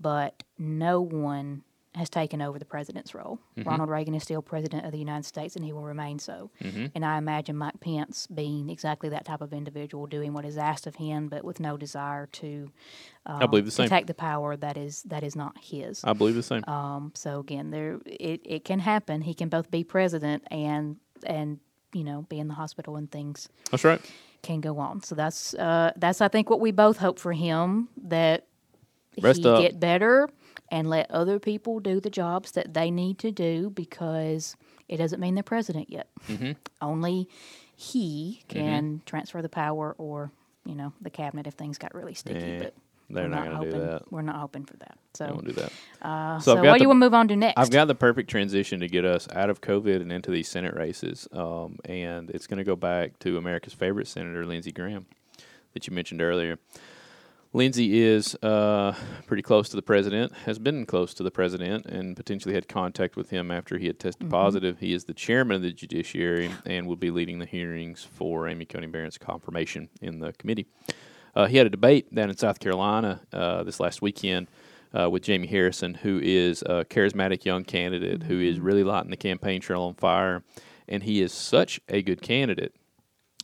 but no one has taken over the president's role. Ronald Reagan is still president of the United States, and he will remain so. And I imagine Mike Pence being exactly that type of individual, doing what is asked of him, but with no desire to
I believe the
to
same.
take the power that is that is not his.
I believe the same.
Um, so again, there it, it can happen. He can both be president and and you know be in the hospital and things
That's right.
can go on. So that's uh, that's I think what we both hope for him that
Rest
he
up.
get better and let other people do the jobs that they need to do because it doesn't mean they're president yet.
Mm-hmm.
Only he can transfer the power or you know the cabinet if things got really sticky.
Yeah,
but
they're
we're
not gonna do
hoping,
that.
We're not hoping for that. So,
I won't do that.
uh,
So
so, what do you want to move on to next?
I've got the perfect transition to get us out of COVID and into these Senate races, um, and it's going to go back to America's favorite senator, Lindsey Graham, that you mentioned earlier. Lindsey is uh, pretty close to the president, has been close to the president, and potentially had contact with him after he had tested positive. He is the chairman of the judiciary and will be leading the hearings for Amy Coney Barrett's confirmation in the committee. Uh, he had a debate down in South Carolina uh, this last weekend uh, with Jamie Harrison, who is a charismatic young candidate who is really lighting the campaign trail on fire. And he is such a good candidate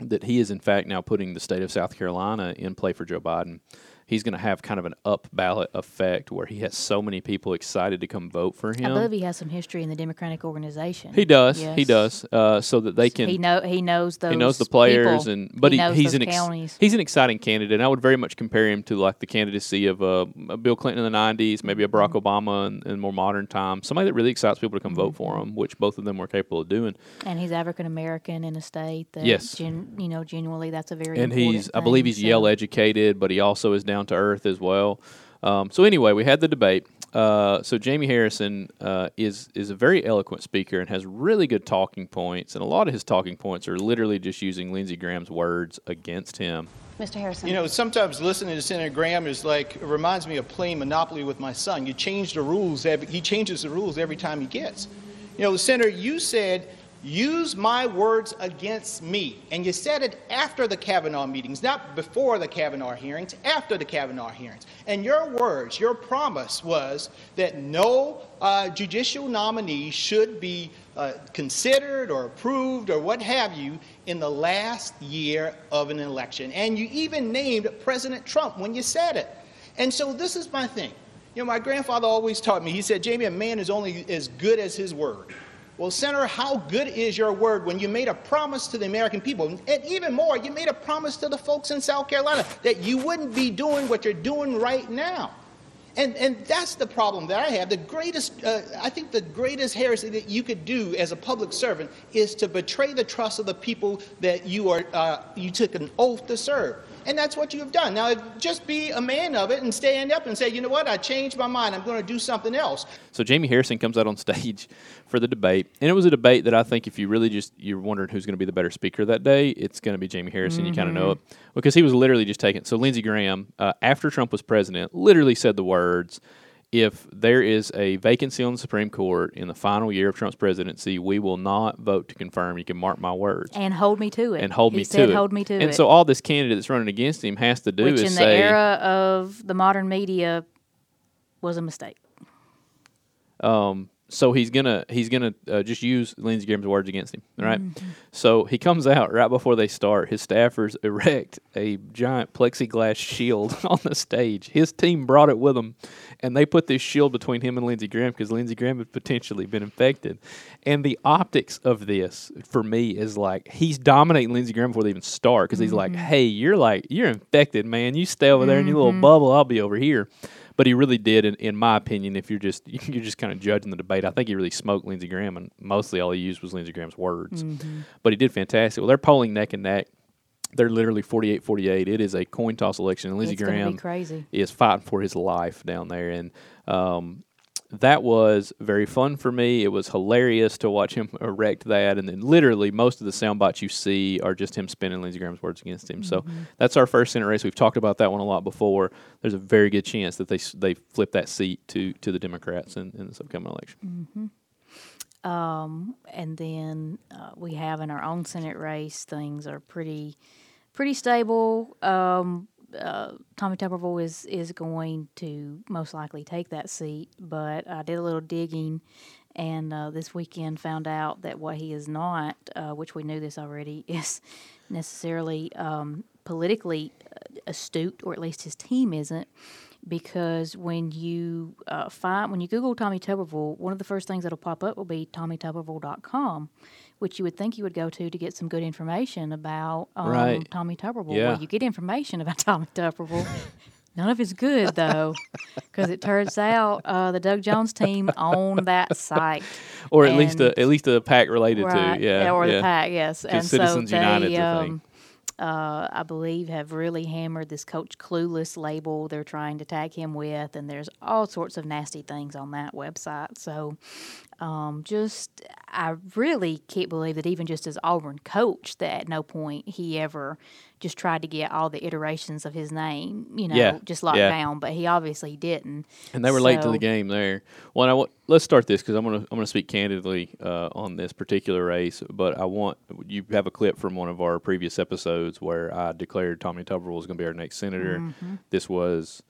that he is, in fact, now putting the state of South Carolina in play for Joe Biden. He's going to have kind of an up ballot effect where he has so many people excited to come vote for him.
I believe he has some history in the Democratic organization.
He does. He does. Uh, so that they can.
He know he knows those.
he knows the players,
people.
and but he,
knows
he's an ex- he's an exciting candidate. And I would very much compare him to like the candidacy of uh, a Bill Clinton in the '90s, maybe a Barack
Mm-hmm.
Obama in, in more modern times. Somebody that really excites people to come vote for him, which both of them were capable of doing.
and he's African American in a state that,
Yes.
gen, you know, genuinely that's a very
and he's I believe he's
so-
Yale educated, but he also is down to earth as well. Um, so anyway, we had the debate. Uh, so Jamie Harrison uh, is is a very eloquent speaker and has really good talking points, and a lot of his talking points are literally just using Lindsey Graham's words against him.
Mr. Harrison.
You know, sometimes listening to Senator Graham is like, it reminds me of playing Monopoly with my son. You change the rules, every, he changes the rules every time he gets. You know, Senator, you said, use my words against me. And you said it after the Kavanaugh meetings, not before the Kavanaugh hearings, after the Kavanaugh hearings. And your words, your promise was that no uh, judicial nominee should be uh, considered or approved or what have you in the last year of an election. And you even named President Trump when you said it. And so this is my thing. You know, my grandfather always taught me, he said, Jamie, a man is only as good as his word. Well, Senator, how good is your word when you made a promise to the American people? And even more, you made a promise to the folks in South Carolina that you wouldn't be doing what you're doing right now. And, and that's the problem that I have. The greatest, uh, I think the greatest heresy that you could do as a public servant is to betray the trust of the people that you are, uh, you took an oath to serve. And that's what you have done. Now, just be a man of it and stand up and say, you know what, I changed my mind. I'm going to do something else.
So Jamie Harrison comes out on stage for the debate, and it was a debate that I think if you really just you're wondering who's going to be the better speaker that day, it's going to be Jamie Harrison. You kind of know it because he was literally just taking. So Lindsey Graham, uh, after Trump was president, literally said the words. If there is a vacancy on the Supreme Court in the final year of Trump's presidency, we will not vote to confirm. You can mark my words
and hold me to it.
and hold
he
me
said,
to it.
Hold me to
and
it.
so all this candidate that's running against him has to do
which
is
in the
say,
era of the modern media was a mistake.
Um, so he's gonna he's gonna uh, just use Lindsey Graham's words against him, all right?
Mm-hmm.
So he comes out right before they start. His staffers erect a giant plexiglass shield on the stage. His team brought it with them, and they put this shield between him and Lindsey Graham because Lindsey Graham had potentially been infected. And the optics of this for me is like he's dominating Lindsey Graham before they even start because he's like,
Mm-hmm.
"Hey, you're like you're infected, man. You stay over there in your little bubble. I'll be over here." But he really did, in, in my opinion. If you're just you're just kind of judging the debate, I think he really smoked Lindsey Graham, and mostly all he used was Lindsey Graham's words. But he did fantastic. Well, they're polling neck and neck. They're literally 48-48. It is a coin toss election, and Lindsey Graham is fighting for his life down there, and um, that was very fun for me. It was hilarious to watch him erect that, and then literally most of the sound bites you see are just him spinning Lindsey Graham's words against him. So that's our first Senate race. We've talked about that one a lot before. There's a very good chance that they they flip that seat to to the Democrats in, in this upcoming election.
and then uh, we have in our own Senate race things are pretty pretty stable. Um, uh, Tommy Tuberville is is going to most likely take that seat, but I did a little digging, and uh, this weekend found out that what he is not, uh, which we knew this already, is necessarily um, politically uh, astute, or at least his team isn't because when you uh, find when you Google Tommy Tuberville, one of the first things that'll pop up will be TommyTuberville.com, which you would think you would go to to get some good information about um,
Right.
Tommy Tuberville.
Yeah.
Well, you get information about Tommy Tuberville. None of it's good though, because it turns out uh, the Doug Jones team owned that site,
Or at least
And-
a, at least a PAC related
right?
to yeah
or
yeah.
the PAC, yes. And
Citizens
so
United's
they, um, uh, I believe, have really hammered this Coach Clueless label they're trying to tag him with, and there's all sorts of nasty things on that website. So, um, just I really can't believe that even just as Auburn coach, that at no point he ever just tried to get all the iterations of his name, you know,
Yeah,
just locked
yeah.
down. But he obviously didn't.
And they were late to the game there. Well, I wa- let's start this because I'm gonna I'm gonna speak candidly uh, on this particular race. But I want you have a clip from one of our previous episodes where I declared Tommy Tuberville was going to be our next senator.
Mm-hmm.
This was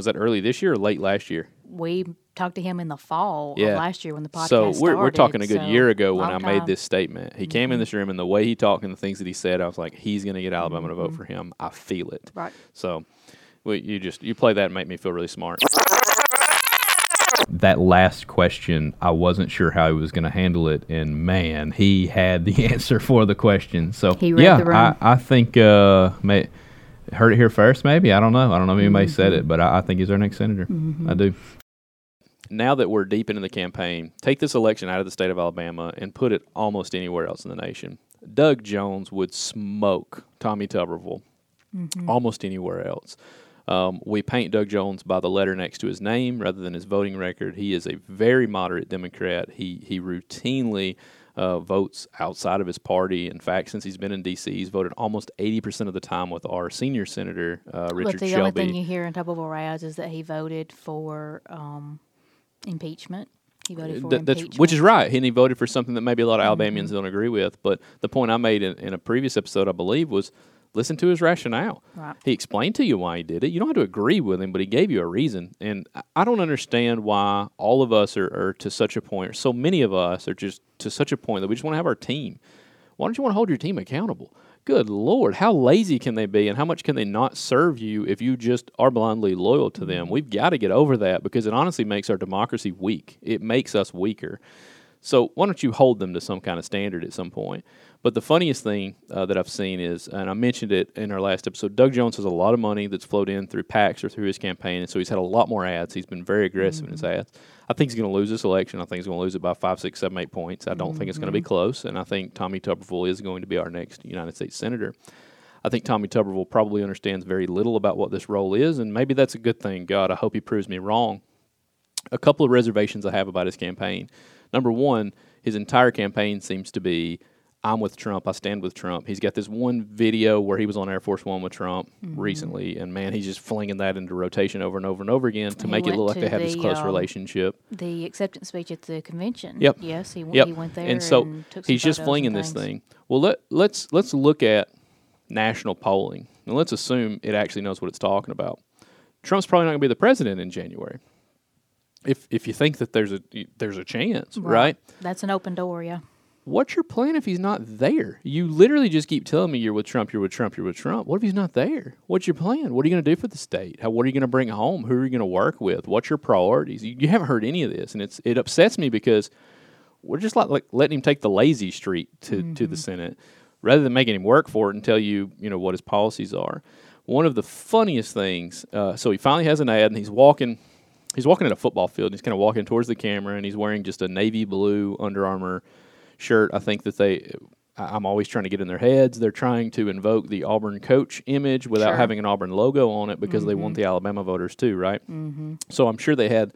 was that early this year or late last year?
We talked to him in the fall
Yeah.
of last year when the podcast
so we're we're talking a good
so
year ago when I
long
made this statement. He came in this room and the way he talked and the things that he said, I was like, he's going to get Alabama to vote for him. I feel it.
Mm-hmm. Right.
So Well, you just you play that and make me feel really smart. That last question, I wasn't sure how he was going to handle it, and man, he had the answer for the question. So
He read
yeah,
the room.
I, I think uh, may, heard it here first. Maybe I don't know. I don't know if anybody said
Mm-hmm.
it, but I, I think he's our next senator. I do. Now that we're deep into the campaign, take this election out of the state of Alabama and put it almost anywhere else in the nation. Doug Jones would smoke Tommy Tuberville almost anywhere else. Um, we paint Doug Jones by the letter next to his name rather than his voting record. He is a very moderate Democrat. He he routinely uh, votes outside of his party. In fact, since he's been in D.C., he's voted almost eighty percent of the time with our senior senator uh, Richard
but the
Shelby.
only thing you hear in Tuberville Rouse is that he voted for um, impeachment. He voted for
Th- that's,
impeachment.
which is right. And he voted for something that maybe a lot of
Mm-hmm.
Alabamians don't agree with. But the point I made in, in a previous episode, I believe, was listen to his rationale.
Right.
He explained to you why he did it. You don't have to agree with him, but he gave you a reason. And I- don't understand why all of us are, are to such a point, or so many of us are just to such a point that we just want to have our team. Why don't you want to hold your team accountable? Good Lord, how lazy can they be and how much can they not serve you if you just are blindly loyal to them? Mm-hmm. We've got to get over that because it honestly makes our democracy weak. It makes us weaker. So why don't you hold them to some kind of standard at some point? But the funniest thing uh, that I've seen is, and I mentioned it in our last episode, Doug Jones has a lot of money that's flowed in through PACs or through his campaign, and so he's had a lot more ads. He's been very aggressive in his ads. I think he's going to lose this election. I think he's going to lose it by five, six, seven, eight points. I don't think it's going to be close, and I think Tommy Tuberville is going to be our next United States senator. I think Tommy Tuberville probably understands very little about what this role is, and maybe that's a good thing. God, I hope he proves me wrong a couple of reservations I have about his campaign. Number one, his entire campaign seems to be I'm with Trump, I stand with Trump. He's got this one video where he was on Air Force One with Trump
Mm-hmm.
recently, and man, he's just flinging that into rotation over and over and over again to
He
make it look like they have this close
um,
relationship.
the acceptance speech at the convention.
Yep.
Yes, he, w-
Yep.
he went there
and so
took some
he's just flinging this thing. Well, let let's let's look at national polling and let's assume it actually knows what it's talking about. Trump's probably not going to be the president in January. If if you think that there's a there's a chance, right?
That's an open door, yeah.
What's your plan if he's not there? You literally just keep telling me you're with Trump, you're with Trump, you're with Trump. What if he's not there? What's your plan? What are you going to do for the state? How, what are you going to bring home? Who are you going to work with? What's your priorities? You, you haven't heard any of this, and it's it upsets me because we're just like, like letting him take the lazy street to, to the Senate rather than making him work for it and tell you you know what his policies are. One of the funniest things. Uh, so he finally has an ad, and he's walking. He's walking at a football field. And he's kind of walking towards the camera, and he's wearing just a navy blue Under Armour shirt. I think that they. I- I'm always trying to get in their heads. They're trying to invoke the Auburn coach image without
Sure.
having an Auburn logo on it because they want the Alabama voters too, right? Mm-hmm. So I'm sure they had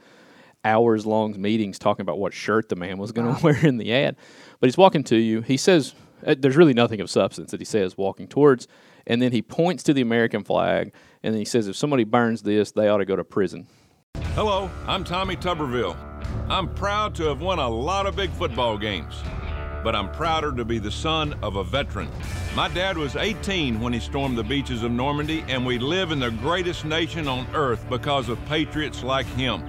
hours long meetings talking about what shirt the man was going to wear in the ad. But he's walking to you. He says, uh, there's really nothing of substance that he says walking towards. And then he points to the American flag and then he says, if somebody burns this, they ought to go to prison.
Hello, I'm Tommy Tuberville. I'm proud to have won a lot of big football games, but I'm prouder to be the son of a veteran. My dad was 18 when he stormed the beaches of Normandy, and we live in the greatest nation on earth because of patriots like him.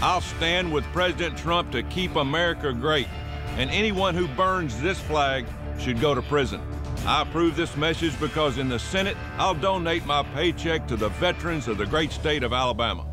I'll stand with President Trump to keep America great, and anyone who burns this flag should go to prison. I approve this message because in the Senate, I'll donate my paycheck to the veterans of the great state of Alabama.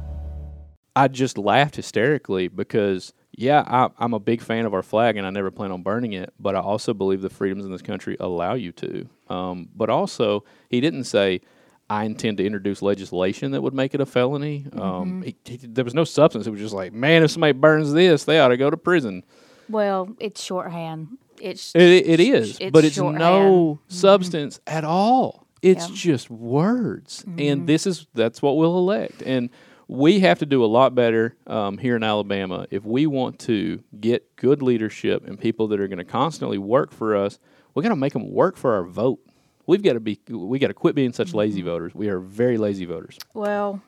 I just laughed hysterically because, yeah, I, I'm a big fan of our flag and I never plan on burning it, but I also believe the freedoms in this country allow you to. Um, but also, he didn't say, I intend to introduce legislation that would make it a felony. Um, he, he, there was no substance. It was just like, man, if somebody burns this, they ought to go to prison.
Well, it's shorthand. It's
It, it is,
it's
but it's
shorthand.
no substance at all. It's
Yeah.
just words, and this is that's what we'll elect. And we have to do a lot better um, here in Alabama if we want to get good leadership and people that are going to constantly work for us. We got to make them work for our vote. We've got to be. We got to quit being such lazy voters. We are very lazy voters.
Well,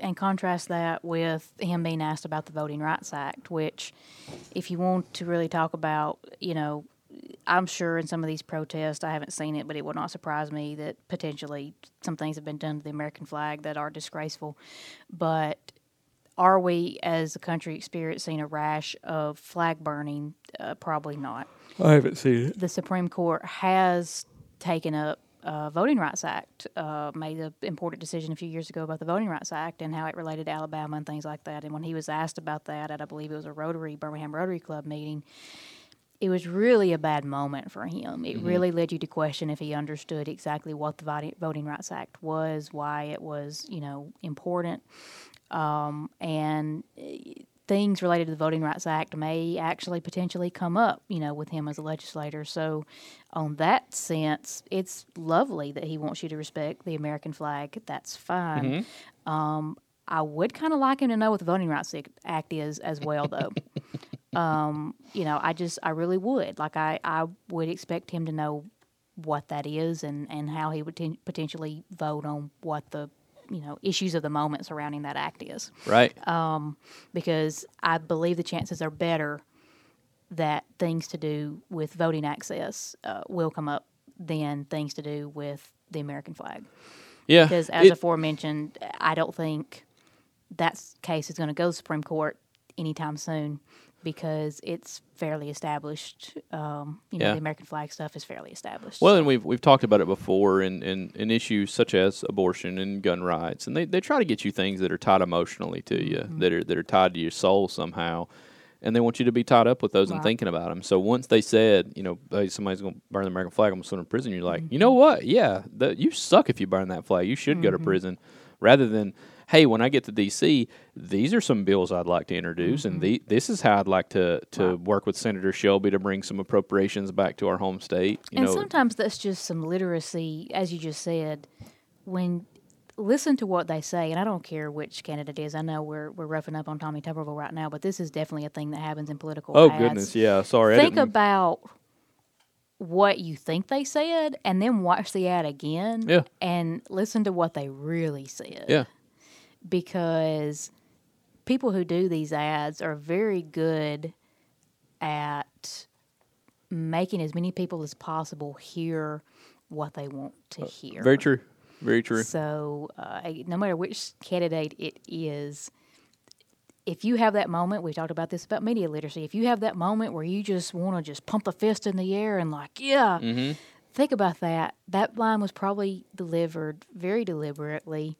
and contrast that with him being asked about the Voting Rights Act, which, if you want to really talk about, you know, I'm sure in some of these protests, I haven't seen it, but it would not surprise me that potentially some things have been done to the American flag that are disgraceful. But are we, as a country, experiencing a rash of flag burning? Uh, probably not.
I haven't seen it.
The Supreme Court has taken up uh, Voting Rights Act, uh, made an important decision a few years ago about the Voting Rights Act and how it related to Alabama and things like that. And when he was asked about that at, I believe it was a Rotary, Birmingham Rotary Club meeting, it was really a bad moment for him. It really led you to question if he understood exactly what the Voting Rights Act was, why it was, you know, important, um, and eh, things related to the Voting Rights Act may actually potentially come up, you know, with him as a legislator. So, on that sense, it's lovely that he wants you to respect the American flag. That's fine. Um, I would kind of like him to know what the Voting Rights Act is as well, though. Um, you know, I just, I really would. Like, I, I would expect him to know what that is and, and how he would ten- potentially vote on what the, you know, issues of the moment surrounding that act is.
Right.
Because I believe the chances are better that things to do with voting access uh, will come up than things to do with the American flag
yeah.
because as
it-
aforementioned, I don't think that case is going to go to the Supreme Court anytime soon because it's fairly established. Um, you know,
Yeah.
the American flag stuff is fairly established.
Well, and we've we've talked about it before in, in, in issues such as abortion and gun rights, and they, they try to get you things that are tied emotionally to you,
Mm-hmm.
that are that are tied to your soul somehow, and they want you to be tied up with those and thinking about them. So once they said, you know, hey, somebody's going to burn the American flag, I'm going to send them to prison. You're like, you know
Mm-hmm.
what? Yeah, the, you suck if you burn that flag. You should go to prison, rather than. Hey, when I get to DC, these are some bills I'd like to introduce, and the, this is how I'd like to, to
Mm-hmm.
Work with Senator Shelby to bring some appropriations back to our home state. You
and
know,
sometimes that's just some literacy, as you just said. When listen to what they say, and I don't care which candidate it is. I know we're we're roughing up on Tommy Tuberville right now, but this is definitely a thing that happens in political.
Oh
ads.
goodness, yeah. Sorry,
think about what you think they said and then watch the ad again
Yeah.
and listen to what they really said
yeah,
because people who do these ads are very good at making as many people as possible hear what they want to hear
very true, very true.
so, uh, no matter which candidate it is, if you have that moment, we talked about this about media literacy. If you have that moment where you just want to just pump the fist in the air and like, yeah,
Mm-hmm.
think about that. That line was probably delivered very deliberately,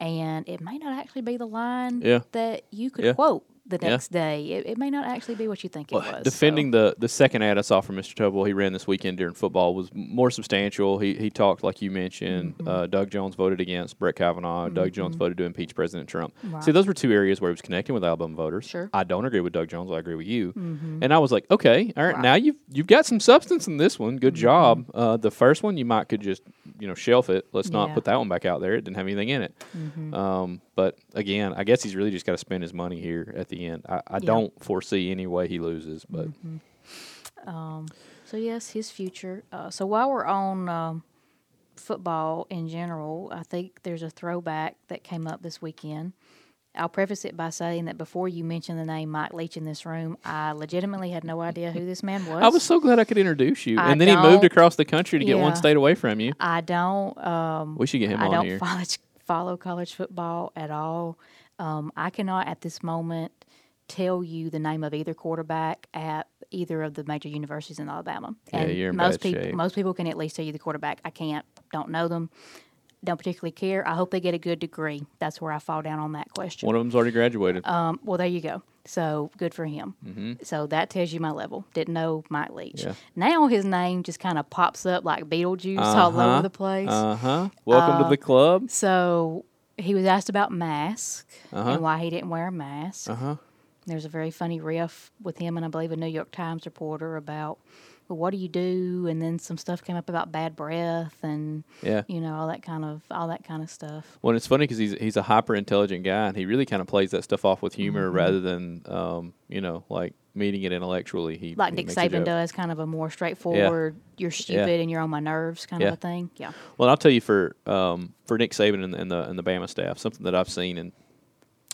and it may not actually be the line
Yeah.
that you could
Yeah.
quote the
Yeah.
next day. It, it may not actually be what you think it was. so-
Defending the the second ad I saw from Mr. Tuberville he ran this weekend during football was more substantial. He he talked like you mentioned.
Mm-hmm.
Uh, Doug Jones voted against Brett Kavanaugh. Doug Jones voted to impeach President Trump. See, those were two areas where he was connecting with Alabama voters.
Sure. Mm-hmm.
I don't agree with Doug Jones. I agree with you. And I was like, okay, all right,
Right.
now you've you've got some substance in this one. Good
Mm-hmm.
job. Uh, the first one you might could just you know shelf it. Let's not put that one back out there. It didn't have anything in it.
Mm-hmm.
Um, but again, I guess he's really just got to spend his money here at the end. I, I don't foresee any way he loses, but
So yes, his future. Uh, so while we're on um, football in general, I think there's a throwback that came up this weekend. I'll preface it by saying that before you mentioned the name Mike Leach in this room, I legitimately had no idea who this man was.
I was so glad I could introduce you.
I
and then he moved across the country to get one state away from you.
I don't. Um,
We should get him
I
on
don't
here.
follow, follow college football at all. Um, I cannot at this moment tell you the name of either quarterback at either of the major universities in Alabama.
Yeah,
and
you're in
most people,
shape.
most people can at least tell you the quarterback. I can't. Don't know them. Don't particularly care. I hope they get a good degree. That's where I fall down on that question.
One of them's already graduated.
Um, well, there you go. So good for him. So that tells you my level. Didn't know Mike Leach.
Mm-hmm. Yeah.
Now his name just kind of pops up like Beetlejuice all
Uh-huh.
over the place.
Uh huh. Welcome to the club.
So he was asked about mask
Uh-huh.
and why he didn't wear a mask.
Uh huh.
There's a very funny riff with him and I believe a New York Times reporter about, well, what do you do? And then some stuff came up about bad breath and
Yeah.
you know all that kind of all that kind of stuff.
Well, it's funny because he's he's a hyper intelligent guy, and he really kind of plays that stuff off with humor
Mm-hmm.
rather than um, you know like meeting it intellectually. He
Like
he
Nick Saban does, kind of a more straightforward, yeah. you're stupid and you're on my nerves kind
Yeah.
of a thing. Yeah.
Well, I'll tell you for um, for Nick Saban and, and the and the Bama staff, something that I've seen, and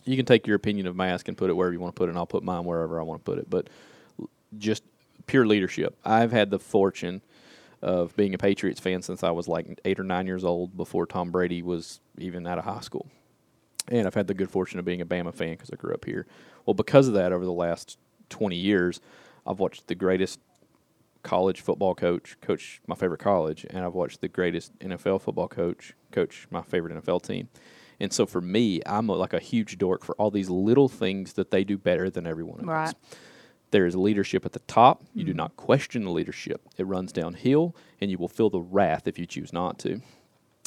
you can take your opinion of mask and put it wherever you want to put it, and I'll put mine wherever I want to put it. But just pure leadership. I've had the fortune of being a Patriots fan since I was like eight or nine years old, before Tom Brady was even out of high school, and I've had the good fortune of being a Bama fan because I grew up here. Well, because of that, over the last twenty years, I've watched the greatest college football coach coach my favorite college, and I've watched the greatest NFL football coach coach my favorite NFL team. And so for me, I'm a, like a huge dork for all these little things that they do better than everyone else.
Right.
There is leadership at the top. You do hmm. not question the leadership. It runs downhill, and you will feel the wrath if you choose not to.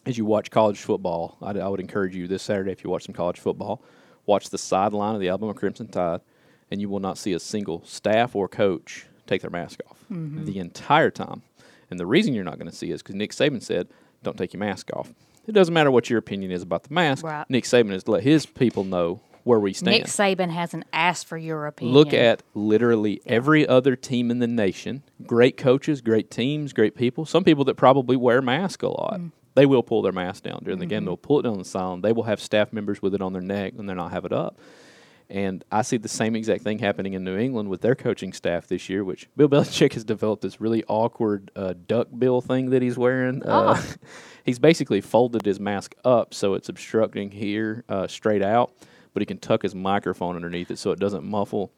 As you watch college football, I, I would encourage you this Saturday if you watch some college football, watch the sideline of the Alabama Crimson Tide, and you will not see a single staff or coach take their mask off mm-hmm. the entire time. And the reason you're not going to see is because Nick Saban said, "Don't take your mask off." It doesn't matter what your opinion is about the mask.
Right.
Nick Saban is to let his people know where we stand.
Nick Saban hasn't asked for your opinion.
Look at literally every other team in the nation. Great coaches, great teams, great people. Some people that probably wear masks a lot.
Mm.
They will pull their mask down during the
Mm-hmm.
game. They'll pull it down on the sideline. They will have staff members with it on their neck and they're not have it up. And I see the same exact thing happening in New England with their coaching staff this year, which Bill Belichick has developed this really awkward uh, duck bill thing that he's wearing. Uh, he's basically folded his mask up so it's obstructing here uh, straight out, but he can tuck his microphone underneath it so it doesn't muffle.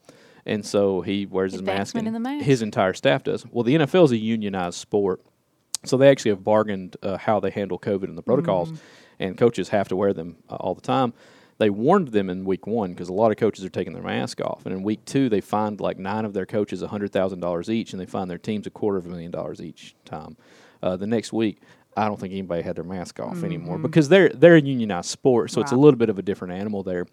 And so he wears his mask, and
in the mask.
his entire staff does. Well, the NFL is a unionized sport, so they actually have bargained uh, how they handle COVID and the protocols, and coaches have to wear them uh, all the time. They warned them in week one because a lot of coaches are taking their mask off, and in week two they fined like nine of their coaches hundred thousand dollars each, and they fined their teams a quarter of a million dollars each time. Uh, the next week, I don't think anybody had their mask off anymore because they're they're a unionized sport, so it's a little bit of a different animal there.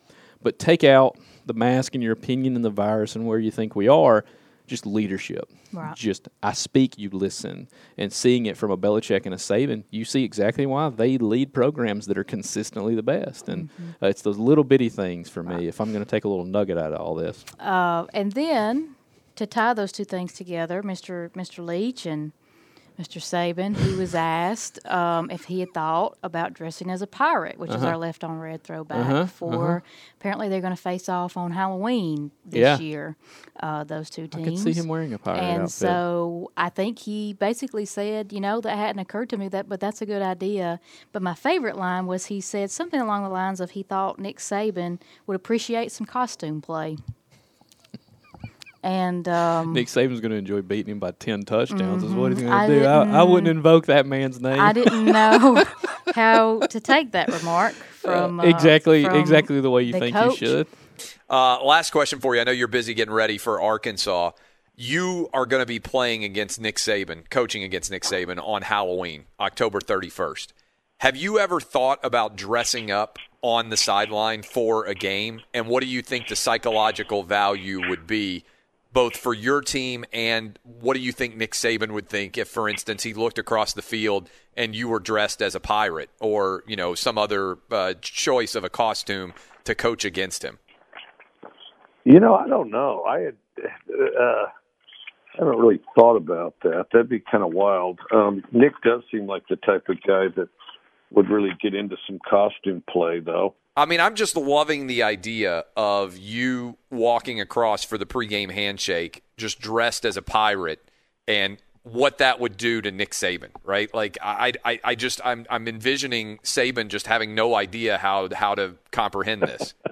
But take out the mask and your opinion and the virus and where you think we are, just leadership.
Right.
Just I speak, you listen, and seeing it from a Belichick and a Saban, you see exactly why they lead programs that are consistently the best. And
Mm-hmm.
uh, it's those little bitty things for me. If I'm going to take a little nugget out of all this,
Uh, and then to tie those two things together, Mr. Mr. Leach and Mr. Saban, he was asked um, if he had thought about dressing as a pirate, which
Uh-huh.
is our left on red throwback. for apparently they're going to face off on Halloween this
Yeah.
year. Uh, those two teams.
I could see him wearing a pirate
and
outfit.
so I think he basically said, you know, that hadn't occurred to me that, but that's a good idea. But my favorite line was he said something along the lines of he thought Nick Saban would appreciate some costume play. And um,
Nick Saban's going to enjoy beating him by ten touchdowns. Is what he's going
Mm-hmm. I
to do. I, I wouldn't invoke that man's name.
I didn't know how to take that remark from uh,
exactly,
from
exactly the way you
the
think
coach.
you should.
Uh, last question for you. I know you're busy getting ready for Arkansas. You are going to be playing against Nick Saban, coaching against Nick Saban on Halloween, October 31st. Have you ever thought about dressing up on the sideline for a game? And what do you think the psychological value would be, both for your team and what do you think Nick Saban would think if, for instance, he looked across the field and you were dressed as a pirate or you know some other uh, choice of a costume to coach against him?
You know, I don't know. I had, uh, I haven't really thought about that. That'd be kind of wild. Um, Nick does seem like the type of guy that would really get into some costume play, though.
I mean, I'm just loving the idea of you walking across for the pregame handshake, just dressed as a pirate, and what that would do to Nick Saban, right? Like, I, I, I just, I'm, I'm envisioning Saban just having no idea how, how to comprehend this.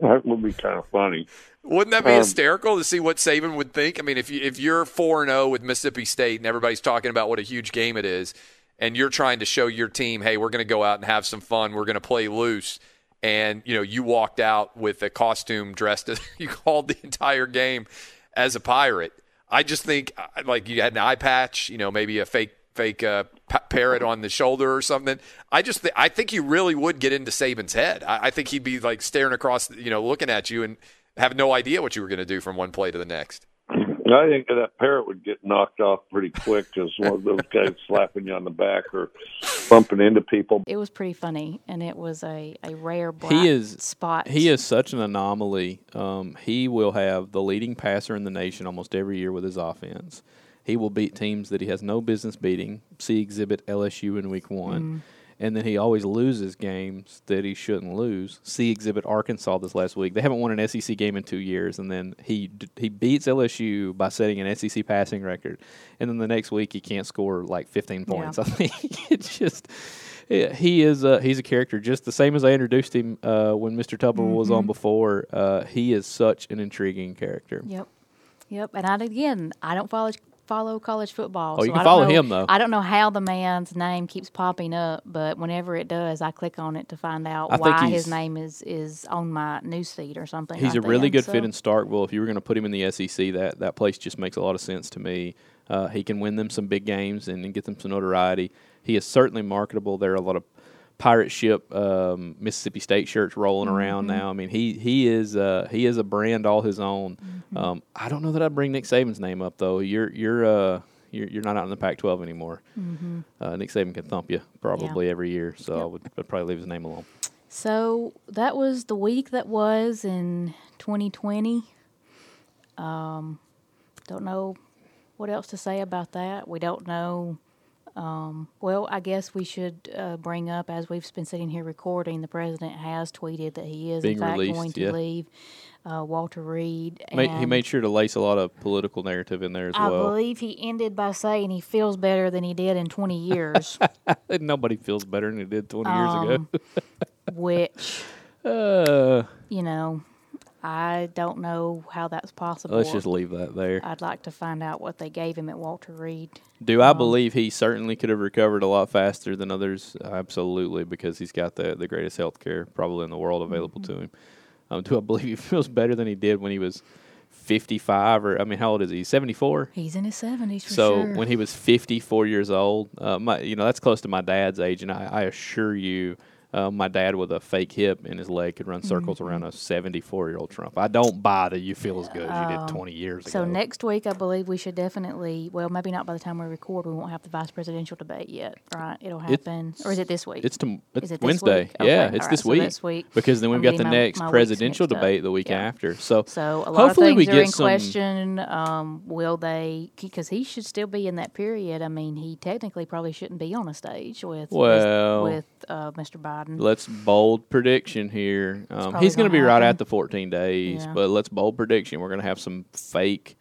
That would be kind of funny.
Wouldn't that be
Um,
hysterical to see what Saban would think? I mean, if you if you're four and zero with Mississippi State and everybody's talking about what a huge game it is, and you're trying to show your team, hey, we're going to go out and have some fun, we're going to play loose, and you know you walked out with a costume dressed as you called the entire game as a pirate. I just think uh, like you had an eye patch, you know, maybe a fake fake uh, pa- parrot on the shoulder or something. I just th- I think you really would get into Saban's head. I, I think he'd be like staring across, you know, looking at you and have no idea what you were going to do from one play to the next.
I think that parrot would get knocked off pretty quick because one of those guys slapping you on the back or bumping into people.
It was pretty funny, and it was a, a rare bright
he is
spot.
He is such an anomaly. Um, he will have the leading passer in the nation almost every year with his offense. He will beat teams that he has no business beating. See exhibit LSU in week one. And then he always loses games that he shouldn't lose. See exhibit Arkansas this last week. They haven't won an SEC game in two years, and then he he beats LSU by setting an SEC passing record, and then the next week he can't score like 15 points. I think it's just yeah, he is uh, he's a character just the same as I introduced him uh, when Mr. Tuberville was on before. Uh, he is such an intriguing character.
Yep. Yep. And I again, I don't follow follow college football.
Oh, you
so
can
I
follow
know-
him, though.
I don't know how the man's name keeps popping up, but whenever it does, I click on it to find out
I
why his name is is on my newsfeed or something.
He's
like
a really
that.
good
So-
fit in Starkville. If you were going to put him in the SEC, that that place just makes a lot of sense to me. Uh, he can win them some big games and, and get them some notoriety. He is certainly marketable. There are a lot of pirate ship um, Mississippi State shirts rolling around
Mm-hmm.
now. I mean, he he is uh, he is a brand all his own.
Mm-hmm.
Um, I don't know that I'd bring Nick Saban's name up though. You're you're uh, you're, you're not out in the Pac-12 anymore.
Mm-hmm.
Uh, Nick Saban can thump you probably every year, so I would I'd probably leave his name alone.
So that was the week that was in 2020. Um, don't know what else to say about that. We don't know. Um, well, I guess we should uh, bring up as we've been sitting here recording. The president has tweeted that he is
Being
in fact
released,
going to
yeah.
leave. Uh, Walter Reed.
Ma- he made sure to lace a lot of political narrative in there as
I
well.
I believe he ended by saying he feels better than he did in 20 years,
Nobody feels better than he did 20 years
Um,
ago.
which
Uh,
you know, I don't know how that's possible.
let's just leave that there.
I'd like to find out what they gave him at Walter Reed.
Do I believe he certainly could have recovered a lot faster than others? Absolutely, because he's got the, the greatest health care probably in the world available
Mm-hmm.
to him. Um, do I believe he feels better than he did when he was 55 or, I mean, how old is he? 74?
He's in his seventies for
So
sure.
when he was 54 years old, uh, my, you know, that's close to my dad's age, and I, I assure you, uh, my dad with a fake hip in his leg could run circles
Mm-hmm.
around a 74 year old Trump. I don't buy that you feel as good as you did 20 years
Um, so
ago.
next week, I believe we should definitely. Well, maybe not by the time we record. We won't have the vice presidential debate yet, right? It'll happen, or is it this week?
It's tom- it's
Is it this
Wednesday.
week?
Yeah, it's
all
this
so
week.
this week.
Because then we've got the
my-
next
my
presidential
mixed up.
debate the week
Yeah.
after. So,
So a lot
hopefully
of
we get
in
some.
question. Um, will they? Because he should still be in that period. I mean, he technically probably shouldn't be on a stage with
Well,
with, with uh, Mr. Biden.
Let's bold prediction here. Um, he's going to be right at the 14 days,
Yeah.
but let's bold prediction. We're going to have some fake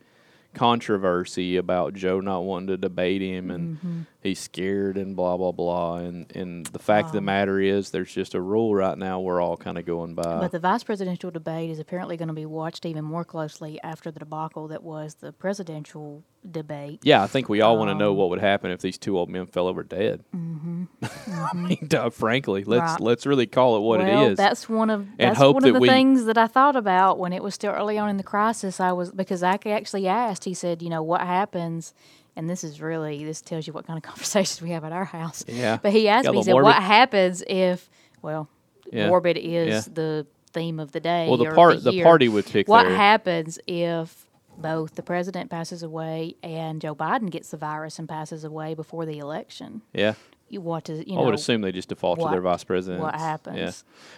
controversy about Joe not wanting to debate him and
Mm-hmm.
He's scared and blah blah blah. And and the fact of
Um,
the matter is, there's just a rule right now we're all kind of going by.
But the vice presidential debate is apparently going to be watched even more closely after the debacle that was the presidential debate.
yeah, I think we all want to know
Um,
what would happen if these two old men fell over dead. I mean, uh, frankly, let's
Mm-hmm. Right.
let's really call it what
well,
it is.
that's one of that's
hope
one
that
of the
we-
things that I thought about when it was still early on in the crisis. I was because I actually asked. He said, "You know what happens?" And this is really this tells you what kind of conversations we have at our house.
Yeah.
But he asked
Got
me, he said, "What happens if?" Well,
Yeah.
morbid is
Yeah.
the theme of the day.
Well, the part- the
year.
party would pick
What
their-
happens if both the president passes away and Joe Biden gets the virus and passes away before the election?
yeah.
You what you
I would assume they just default to their vice president.
what happens? Yeah.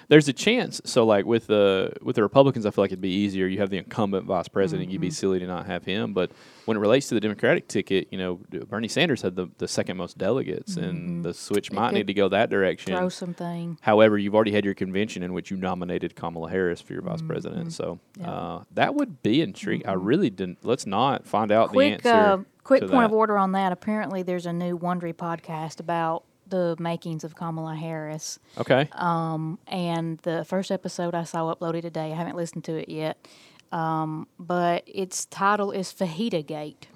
There's a chance. So, like with the with the Republicans, I feel like it'd be easier. You have the incumbent vice president. You'd be
Mm-hmm.
silly to not have him. But when it relates to the Democratic ticket, you know, Bernie Sanders had the, the second most delegates, and the switch might
Mm-hmm.
need to go that direction.
throw something.
However, you've already had your convention in which you nominated Kamala Harris for your vice president. So
Mm-hmm. Yeah. Mm-hmm.
uh, that would be intriguing. I really didn't. Let's not find out
quick,
the answer.
uh, quick point of order on that. Apparently, there's a new Wondery podcast about the makings of Kamala Harris,
Okay.
and the first episode I saw uploaded today. I haven't listened to it yet, um, but its title is Fajita Gate.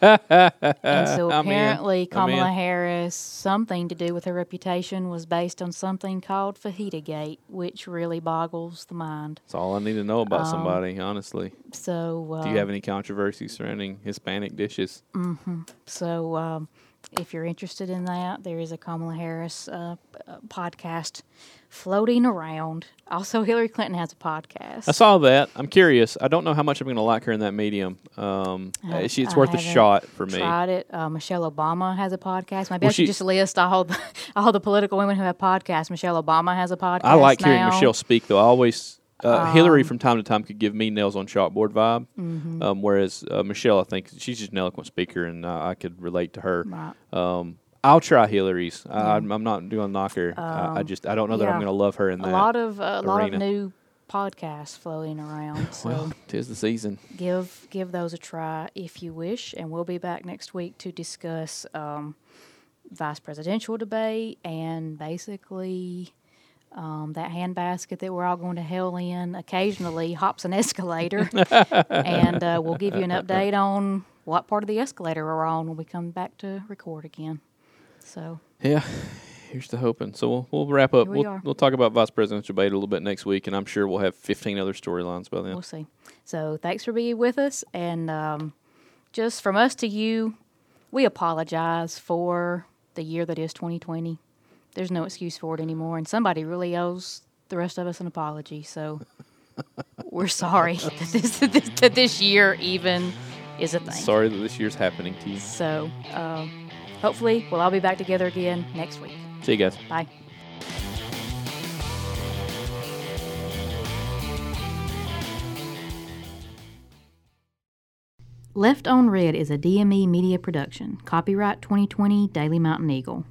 And so
I'm
apparently, Kamala. Harris, something to do with her reputation, was based on something called Fajita Gate, which really boggles the mind.
That's all I need to know
Um,
about somebody, honestly.
So, uh,
Do you have any controversy surrounding Hispanic dishes?
So, um, if you're interested in that, there is a Kamala Harris uh, uh, podcast floating around. Also, Hillary Clinton has a podcast.
I saw that. I'm curious. I don't know how much I'm going to like her in that medium. Um,
I-
she, it's
I
worth a shot for me.
Tried it. Uh, Michelle Obama has a podcast. Maybe
Well,
I should
she-
just list all the all the political women who have podcasts. Michelle Obama has a podcast.
I like hearing
now.
Michelle speak, though. I always uh, Hillary
Um,
from time to time could give me nails on chalkboard vibe,
Mm-hmm.
um, whereas uh, Michelle, I think she's just an eloquent speaker, and uh, I could relate to her.
Right.
Um, I'll try Hillary's. I, I'm, I'm not doing knocker. I, I just I don't know that I'm
Um,
going to love her in
A
that.
lot of a lot of new podcasts floating around. So
well, tis the season.
give give those a try if you wish, and we'll be back next week to discuss um, vice presidential debate and basically um, that handbasket that we're all going to hell in occasionally hops an escalator. and uh, we'll give you an update on what part of the escalator we're on when we come back to record again. So,
Yeah, here's the hoping. So we'll, we'll wrap up.
Here we
we'll,
are.
we'll talk about vice presidential debate a little bit next week, and I'm sure we'll have 15 other storylines by then.
we'll see. So, thanks for being with us. And um, just from us to you, we apologize for the year that is 2020. There's no excuse for it anymore. And somebody really owes the rest of us an apology. So, we're sorry that this, that this, that this year even is a thing.
Sorry that this year's happening to you.
So, um, hopefully, we'll all be back together again next week.
See you guys.
Bye. Left on Red is a DME media production. Copyright 2020 Daily Mountain Eagle.